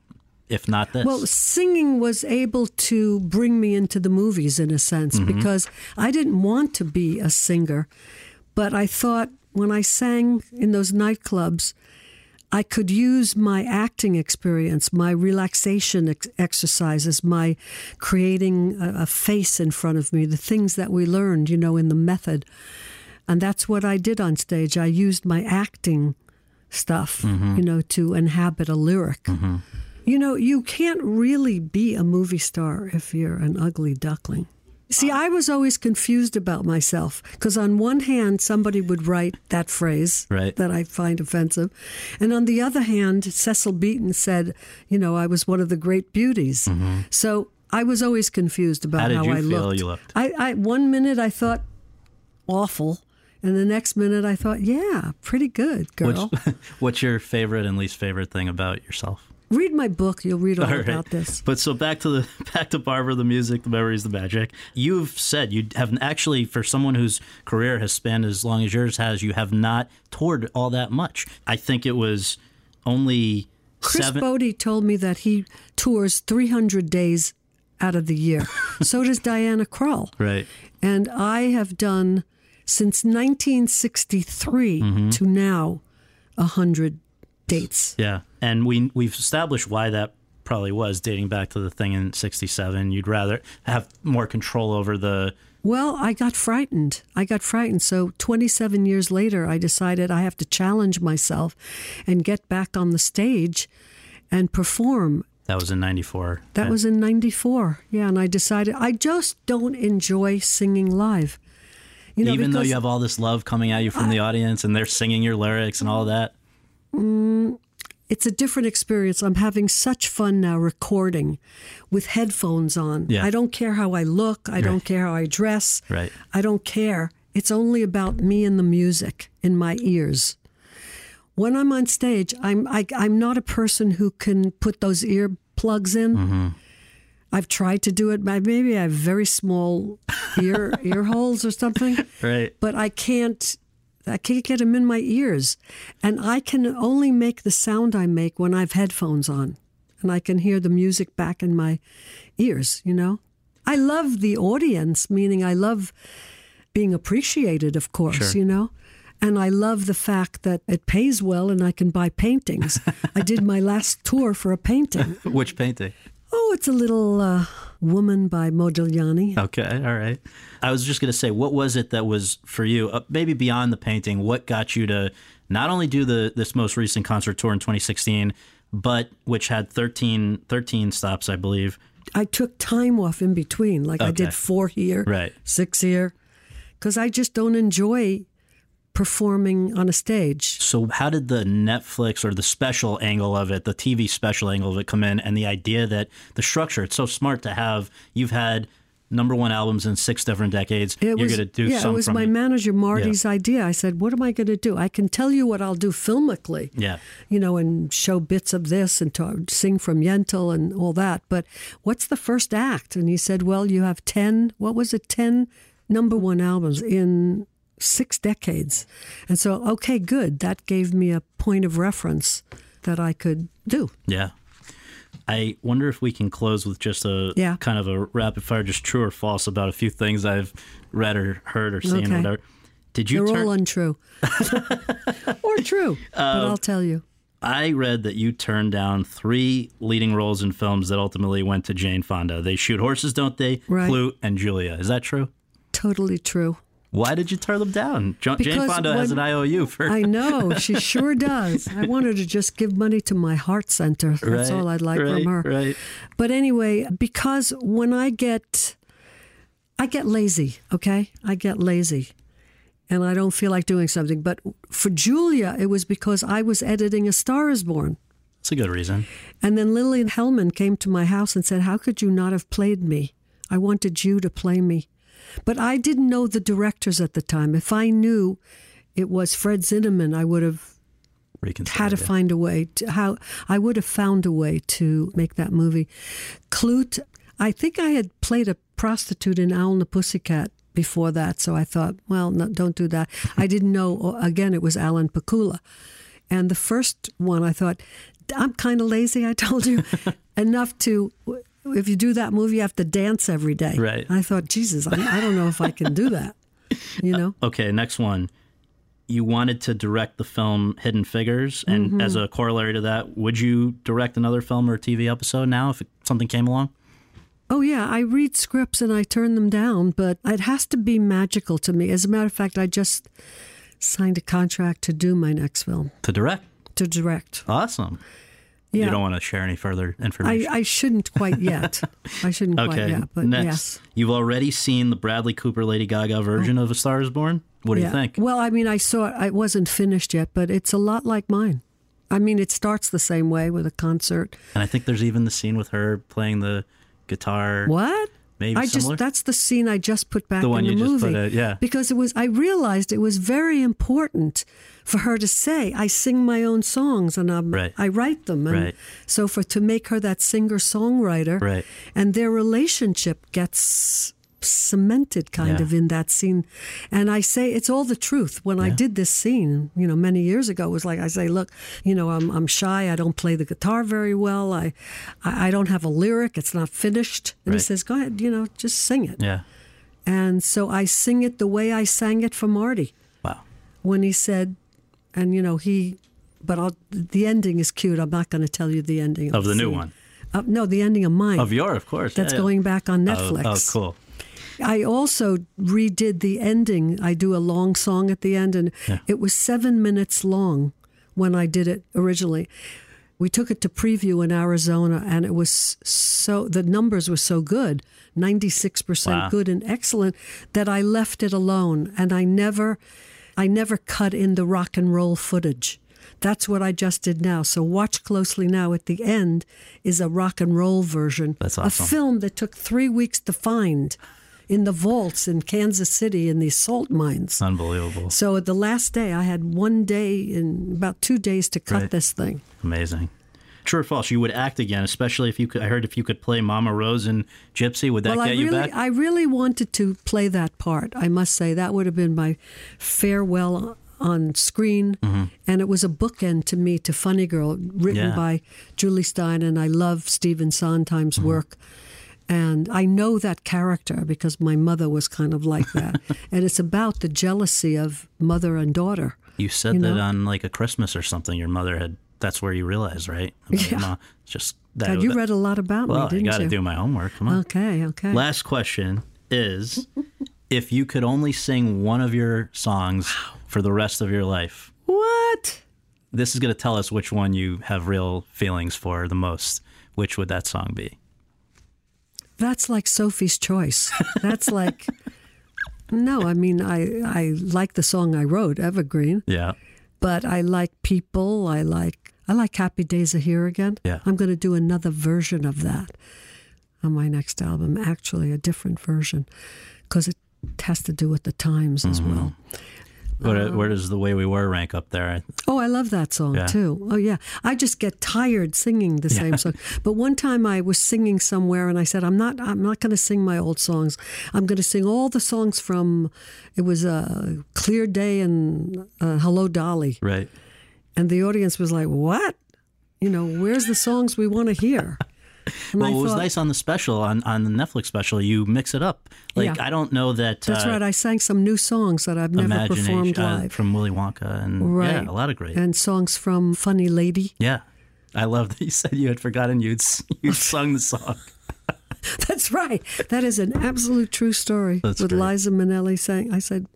[SPEAKER 3] if not this?
[SPEAKER 4] Well, singing was able to bring me into the movies in a sense mm-hmm. because I didn't want to be a singer, but I thought when I sang in those nightclubs, I could use my acting experience, my relaxation ex- exercises, my creating a, a face in front of me, the things that we learned, you know, in the method. And that's what I did on stage. I used my acting stuff, you know, to inhabit a lyric. You know, you can't really be a movie star if you're an ugly duckling. See, I was always confused about myself because on one hand, somebody would write that phrase
[SPEAKER 3] Right.
[SPEAKER 4] that I find offensive. And on the other hand, Cecil Beaton said, you know, I was one of the great beauties. So I was always confused about
[SPEAKER 3] Mm-hmm. How you
[SPEAKER 4] I looked.
[SPEAKER 3] looked?
[SPEAKER 4] I, I one minute I thought awful, and the next minute I thought, yeah, pretty good, girl.
[SPEAKER 3] Which, what's your favorite and least favorite thing about yourself?
[SPEAKER 4] Read my book; you'll read all,
[SPEAKER 3] All right.
[SPEAKER 4] about this.
[SPEAKER 3] But so back to the back to Barbra, the music, the memories, the magic. You've said you have actually, for someone whose career has spanned as long as yours has, you have not toured all that much. I think it was only
[SPEAKER 4] Chris
[SPEAKER 3] seven.
[SPEAKER 4] Bodie told me that he tours 300 days out of the year. so does Diana Krall.
[SPEAKER 3] right.
[SPEAKER 4] And I have done since 1963
[SPEAKER 3] Mm-hmm.
[SPEAKER 4] to now 100 dates.
[SPEAKER 3] Yeah, and we we've established why that probably was dating back to the thing in '67. You'd rather have more control over the.
[SPEAKER 4] Well, I got frightened. I got frightened. So 27 years later, I decided I have to challenge myself and get back on the stage and perform.
[SPEAKER 3] That was in '94.
[SPEAKER 4] That was in 94. Yeah, and I decided I just don't enjoy singing live. You know,
[SPEAKER 3] even though you have all this love coming at you from the audience and they're singing your lyrics and all mm. that.
[SPEAKER 4] Mm, it's a different experience. I'm having such fun now recording with headphones on.
[SPEAKER 3] Yeah.
[SPEAKER 4] I don't care how I look. I don't care how I dress.
[SPEAKER 3] Right.
[SPEAKER 4] I don't care. It's only about me and the music in my ears. When I'm on stage, I'm I, I'm not a person who can put those ear plugs in. Mm-hmm. I've tried to do it. but Maybe I have very small ear ear holes or something
[SPEAKER 3] Right.
[SPEAKER 4] but I can't I can't get them in my ears. And I can only make the sound I make when I've headphones on and I can hear the music back in my ears, you know? I love the audience, meaning I love being appreciated, of course,
[SPEAKER 3] Sure.
[SPEAKER 4] you know? And I love the fact that it pays well and I can buy paintings. I did my last tour for a painting.
[SPEAKER 3] Which painting?
[SPEAKER 4] Oh, it's a little uh, woman by Modigliani.
[SPEAKER 3] Okay, all right. I was just going to say, what was it that was for you, uh, maybe beyond the painting, what got you to not only do the this most recent concert tour in 2016, but which had 13, 13 stops, I believe,
[SPEAKER 4] I took time off in between. Like I did four here,
[SPEAKER 3] Right.
[SPEAKER 4] six here, because I just don't enjoy performing on a stage.
[SPEAKER 3] So, how did the Netflix or the special angle of it, the TV special angle of it, come in? And the idea that the structure, it's so smart to have. You've had number one albums in six different decades.
[SPEAKER 4] It
[SPEAKER 3] You're
[SPEAKER 4] was,
[SPEAKER 3] going to do
[SPEAKER 4] yeah,
[SPEAKER 3] some
[SPEAKER 4] it was my
[SPEAKER 3] it.
[SPEAKER 4] manager Marty's idea. I said, "What am I going to do? I can tell you what I'll do filmically,
[SPEAKER 3] Yeah.
[SPEAKER 4] you know, and show bits of this and to, sing from Yentl and all that. But what's the first act?" And he said, "Well, you have ten. What was it? Ten number one albums in six decades." And so, okay, good. That gave me a point of reference that I could do.
[SPEAKER 3] Yeah. I wonder if we can close with just a
[SPEAKER 4] Yeah.
[SPEAKER 3] kind of a rapid fire, just true or false about a few things I've read or heard or seen
[SPEAKER 4] Okay.
[SPEAKER 3] or whatever. Did you
[SPEAKER 4] They're
[SPEAKER 3] turn?
[SPEAKER 4] all untrue, or true, but
[SPEAKER 3] Um,
[SPEAKER 4] I'll tell you.
[SPEAKER 3] I read that you turned down three leading roles in films that ultimately went to Jane Fonda. They shoot horses, don't they?
[SPEAKER 4] Right.
[SPEAKER 3] And Julia. Is that true?
[SPEAKER 4] Totally true.
[SPEAKER 3] Why did you turn them down? Jane
[SPEAKER 4] Because
[SPEAKER 3] Fonda has an IOU for.
[SPEAKER 4] I know she sure does. I want her to just give money to my heart center. That's
[SPEAKER 3] Right,
[SPEAKER 4] all I'd like
[SPEAKER 3] right,
[SPEAKER 4] from her.
[SPEAKER 3] right.
[SPEAKER 4] But anyway, because when I get, I get lazy. Okay, I get lazy, and I don't feel like doing something. But for Julia, it was because I was editing A Star Is Born.
[SPEAKER 3] It's a good reason.
[SPEAKER 4] And then Lillian Hellman came to my house and said, How could you not have played me? I wanted you to play me. But I didn't know the directors at the time. If I knew it was Fred Zinnemann, I would have had to
[SPEAKER 3] yeah.
[SPEAKER 4] find a way to how I would have found a way to make that movie. Klute, I think I had played a prostitute in Owl and the Pussycat before that, so I thought, well, no, don't do that. I didn't know. Oh, again, it was Alan Pakula, and the first one I thought, I'm kind of lazy. I told you enough to. If you do that movie, you have to dance every day.
[SPEAKER 3] Right.
[SPEAKER 4] I thought, Jesus, I, I don't know if I can do that. You know.
[SPEAKER 3] Okay, next one. You wanted to direct the film Hidden Figures, and
[SPEAKER 4] Mm-hmm.
[SPEAKER 3] as a corollary to that, would you direct another film or TV episode now if something came along?
[SPEAKER 4] Oh, yeah. I read scripts and I turn them down, but it has to be magical to me. As a matter of fact, I just signed a contract to do my next film,
[SPEAKER 3] To direct?
[SPEAKER 4] to direct.
[SPEAKER 3] Awesome.
[SPEAKER 4] Yeah.
[SPEAKER 3] You don't want to share any further information.
[SPEAKER 4] I shouldn't quite yet. I shouldn't quite
[SPEAKER 3] okay.
[SPEAKER 4] yet, but
[SPEAKER 3] next,
[SPEAKER 4] yes.
[SPEAKER 3] you've already seen the Bradley Cooper Lady Gaga oh. version of A Star Is Born. What do
[SPEAKER 4] yeah.
[SPEAKER 3] you think?
[SPEAKER 4] Well, I mean, I saw it. It wasn't finished yet, but it's a lot like mine. I mean, it starts the same way with a concert.
[SPEAKER 3] And I think there's even the scene with her playing the guitar.
[SPEAKER 4] What?
[SPEAKER 3] Maybe
[SPEAKER 4] I
[SPEAKER 3] similar?
[SPEAKER 4] just that's the scene I just put back
[SPEAKER 3] The one
[SPEAKER 4] in the
[SPEAKER 3] you just
[SPEAKER 4] movie.
[SPEAKER 3] put it- yeah.
[SPEAKER 4] Because it was I realized it was very important for her to say I sing my own songs and I'm,
[SPEAKER 3] Right.
[SPEAKER 4] I write them and
[SPEAKER 3] Right.
[SPEAKER 4] so for to make her that singer songwriter
[SPEAKER 3] Right.
[SPEAKER 4] and their relationship gets cemented kind
[SPEAKER 3] Yeah.
[SPEAKER 4] of in that scene and I say it's all the truth when I did this scene you know many years ago it was like I say look you know I'm I'm shy I don't play the guitar very well I I, I don't have a lyric it's not finished and he says go ahead you know just sing it
[SPEAKER 3] Yeah.
[SPEAKER 4] and so I sing it the way I sang it for Marty
[SPEAKER 3] Wow.
[SPEAKER 4] when he said, and you know, he, but I'll, the ending is cute. I'm not going to tell you the ending
[SPEAKER 3] Of the new
[SPEAKER 4] scene.
[SPEAKER 3] one.
[SPEAKER 4] Uh, no, the ending of mine.
[SPEAKER 3] Of your, of course.
[SPEAKER 4] That's
[SPEAKER 3] yeah, yeah.
[SPEAKER 4] going back on
[SPEAKER 3] Oh,
[SPEAKER 4] Netflix.
[SPEAKER 3] Oh, cool.
[SPEAKER 4] I also redid the ending. I do a long song at the end, and
[SPEAKER 3] Yeah.
[SPEAKER 4] it was seven minutes long when I did it originally. We took it to preview in Arizona, and it was so the numbers were so good 96%
[SPEAKER 3] Wow.
[SPEAKER 4] good and excellent that I left it alone and I never I never cut in the rock and roll footage. That's what I just did now. So watch closely now. At the end is a rock and roll version.
[SPEAKER 3] That's awesome.
[SPEAKER 4] A film that took three weeks to find in the vaults in Kansas City in these salt mines.
[SPEAKER 3] Unbelievable.
[SPEAKER 4] So at the last day, I had one day and about two days to cut
[SPEAKER 3] Right.
[SPEAKER 4] this thing.
[SPEAKER 3] Amazing. True or false? You would act again, especially if you could. I heard if you could play Mama Rose in Gypsy, would that
[SPEAKER 4] well,
[SPEAKER 3] get
[SPEAKER 4] I
[SPEAKER 3] you
[SPEAKER 4] really,
[SPEAKER 3] back?
[SPEAKER 4] I really wanted to play that part. I must say that would have been my farewell on screen, and it was a bookend to me to Funny Girl, written
[SPEAKER 3] Mm-hmm. Yeah.
[SPEAKER 4] by Jule Styne, and I love Stephen Sondheim's
[SPEAKER 3] Mm-hmm.
[SPEAKER 4] work. And I know that character because my mother was kind of like that. and it's about the jealousy of mother and daughter.
[SPEAKER 3] you said
[SPEAKER 4] you
[SPEAKER 3] that
[SPEAKER 4] know?
[SPEAKER 3] on like a Christmas or something. Your mother had. That's where you realized, right? About
[SPEAKER 4] Yeah.
[SPEAKER 3] mom. Just that.
[SPEAKER 4] God, you
[SPEAKER 3] that-
[SPEAKER 4] read a lot about
[SPEAKER 3] Well,
[SPEAKER 4] me,
[SPEAKER 3] I
[SPEAKER 4] didn't
[SPEAKER 3] got to
[SPEAKER 4] you?
[SPEAKER 3] do my homework. Come on.
[SPEAKER 4] Okay, okay.
[SPEAKER 3] Last question is: If you could only sing one of your songs for the rest of your life,
[SPEAKER 4] what?
[SPEAKER 3] this is going to tell us which one you have real feelings for the most. Which would that song be?
[SPEAKER 4] That's like Sophie's Choice. That's like no. I mean, I I like the song I wrote, Evergreen,
[SPEAKER 3] Yeah.
[SPEAKER 4] but I like people. I like I like Happy Days Are Here Again.
[SPEAKER 3] Yeah.
[SPEAKER 4] I'm going to do another version of that on my next album. Actually, a different version because it has to do with the times as
[SPEAKER 3] Mm-hmm.
[SPEAKER 4] well.
[SPEAKER 3] Where, where does the way we were rank up there?
[SPEAKER 4] Oh, I love that song
[SPEAKER 3] Yeah.
[SPEAKER 4] too. Oh, yeah. I just get tired singing the same song. But one time I was singing somewhere and I said, "I'm not. I'm not going to sing my old songs. I'm going to sing all the songs from. It was a clear day and uh, Hello Dolly,
[SPEAKER 3] Right.
[SPEAKER 4] and the audience was like, "What? You know, where's the songs we want to hear?"
[SPEAKER 3] Well,
[SPEAKER 4] I
[SPEAKER 3] it was nice on the special on, on the Netflix special. You mix it up. Like
[SPEAKER 4] Yeah.
[SPEAKER 3] I don't know that.
[SPEAKER 4] That's
[SPEAKER 3] uh,
[SPEAKER 4] right. I sang some new songs that I've never performed
[SPEAKER 3] uh,
[SPEAKER 4] live.
[SPEAKER 3] from Willy Wonka and
[SPEAKER 4] right.
[SPEAKER 3] yeah, a lot of great.
[SPEAKER 4] and songs from Funny Lady.
[SPEAKER 3] yeah, I love that you said you had forgotten you'd you'd sung the song.
[SPEAKER 4] That's right. That is an absolute true story.
[SPEAKER 3] That's
[SPEAKER 4] with
[SPEAKER 3] great.
[SPEAKER 4] Liza Minnelli saying, I said,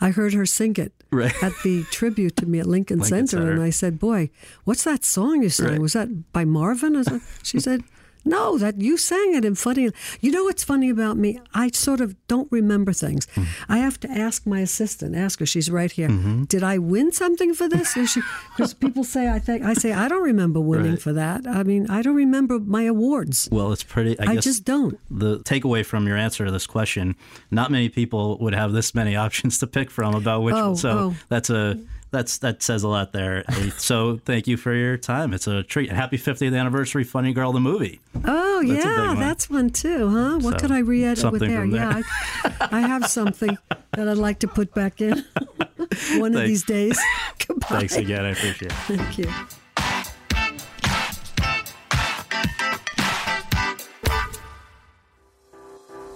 [SPEAKER 4] I heard her sing it
[SPEAKER 3] Right.
[SPEAKER 4] at the tribute to me at Lincoln,
[SPEAKER 3] Lincoln
[SPEAKER 4] Center, and I said, Boy, what's that song you sang?
[SPEAKER 3] Right.
[SPEAKER 4] Was that by Marvin? She said, No, that you sang it in funny. You know what's funny about me? I sort of don't remember things.
[SPEAKER 3] Hmm.
[SPEAKER 4] I have to ask my assistant. Ask her. She's right here.
[SPEAKER 3] Mm-hmm.
[SPEAKER 4] Did I win something for this? Because people say I think I say I don't remember winning
[SPEAKER 3] Right.
[SPEAKER 4] for that. I mean, I don't remember my awards.
[SPEAKER 3] Well, it's pretty. I,
[SPEAKER 4] I just don't.
[SPEAKER 3] the takeaway from your answer to this question: not many people would have this many options to pick from about which.
[SPEAKER 4] Oh,
[SPEAKER 3] so
[SPEAKER 4] oh.
[SPEAKER 3] that's a that's that says a lot there. so thank you for your time. It's a treat. And happy 50th anniversary, Funny Girl the movie.
[SPEAKER 4] Oh
[SPEAKER 3] That's
[SPEAKER 4] yeah,
[SPEAKER 3] one.
[SPEAKER 4] that's one too, huh? What
[SPEAKER 3] So,
[SPEAKER 4] could I re-edit with there?
[SPEAKER 3] there.
[SPEAKER 4] Yeah, I, I have something that I'd like to put back in one of these days. Goodbye.
[SPEAKER 3] Thanks again. I appreciate it.
[SPEAKER 4] Thank you.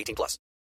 [SPEAKER 5] 18 plus.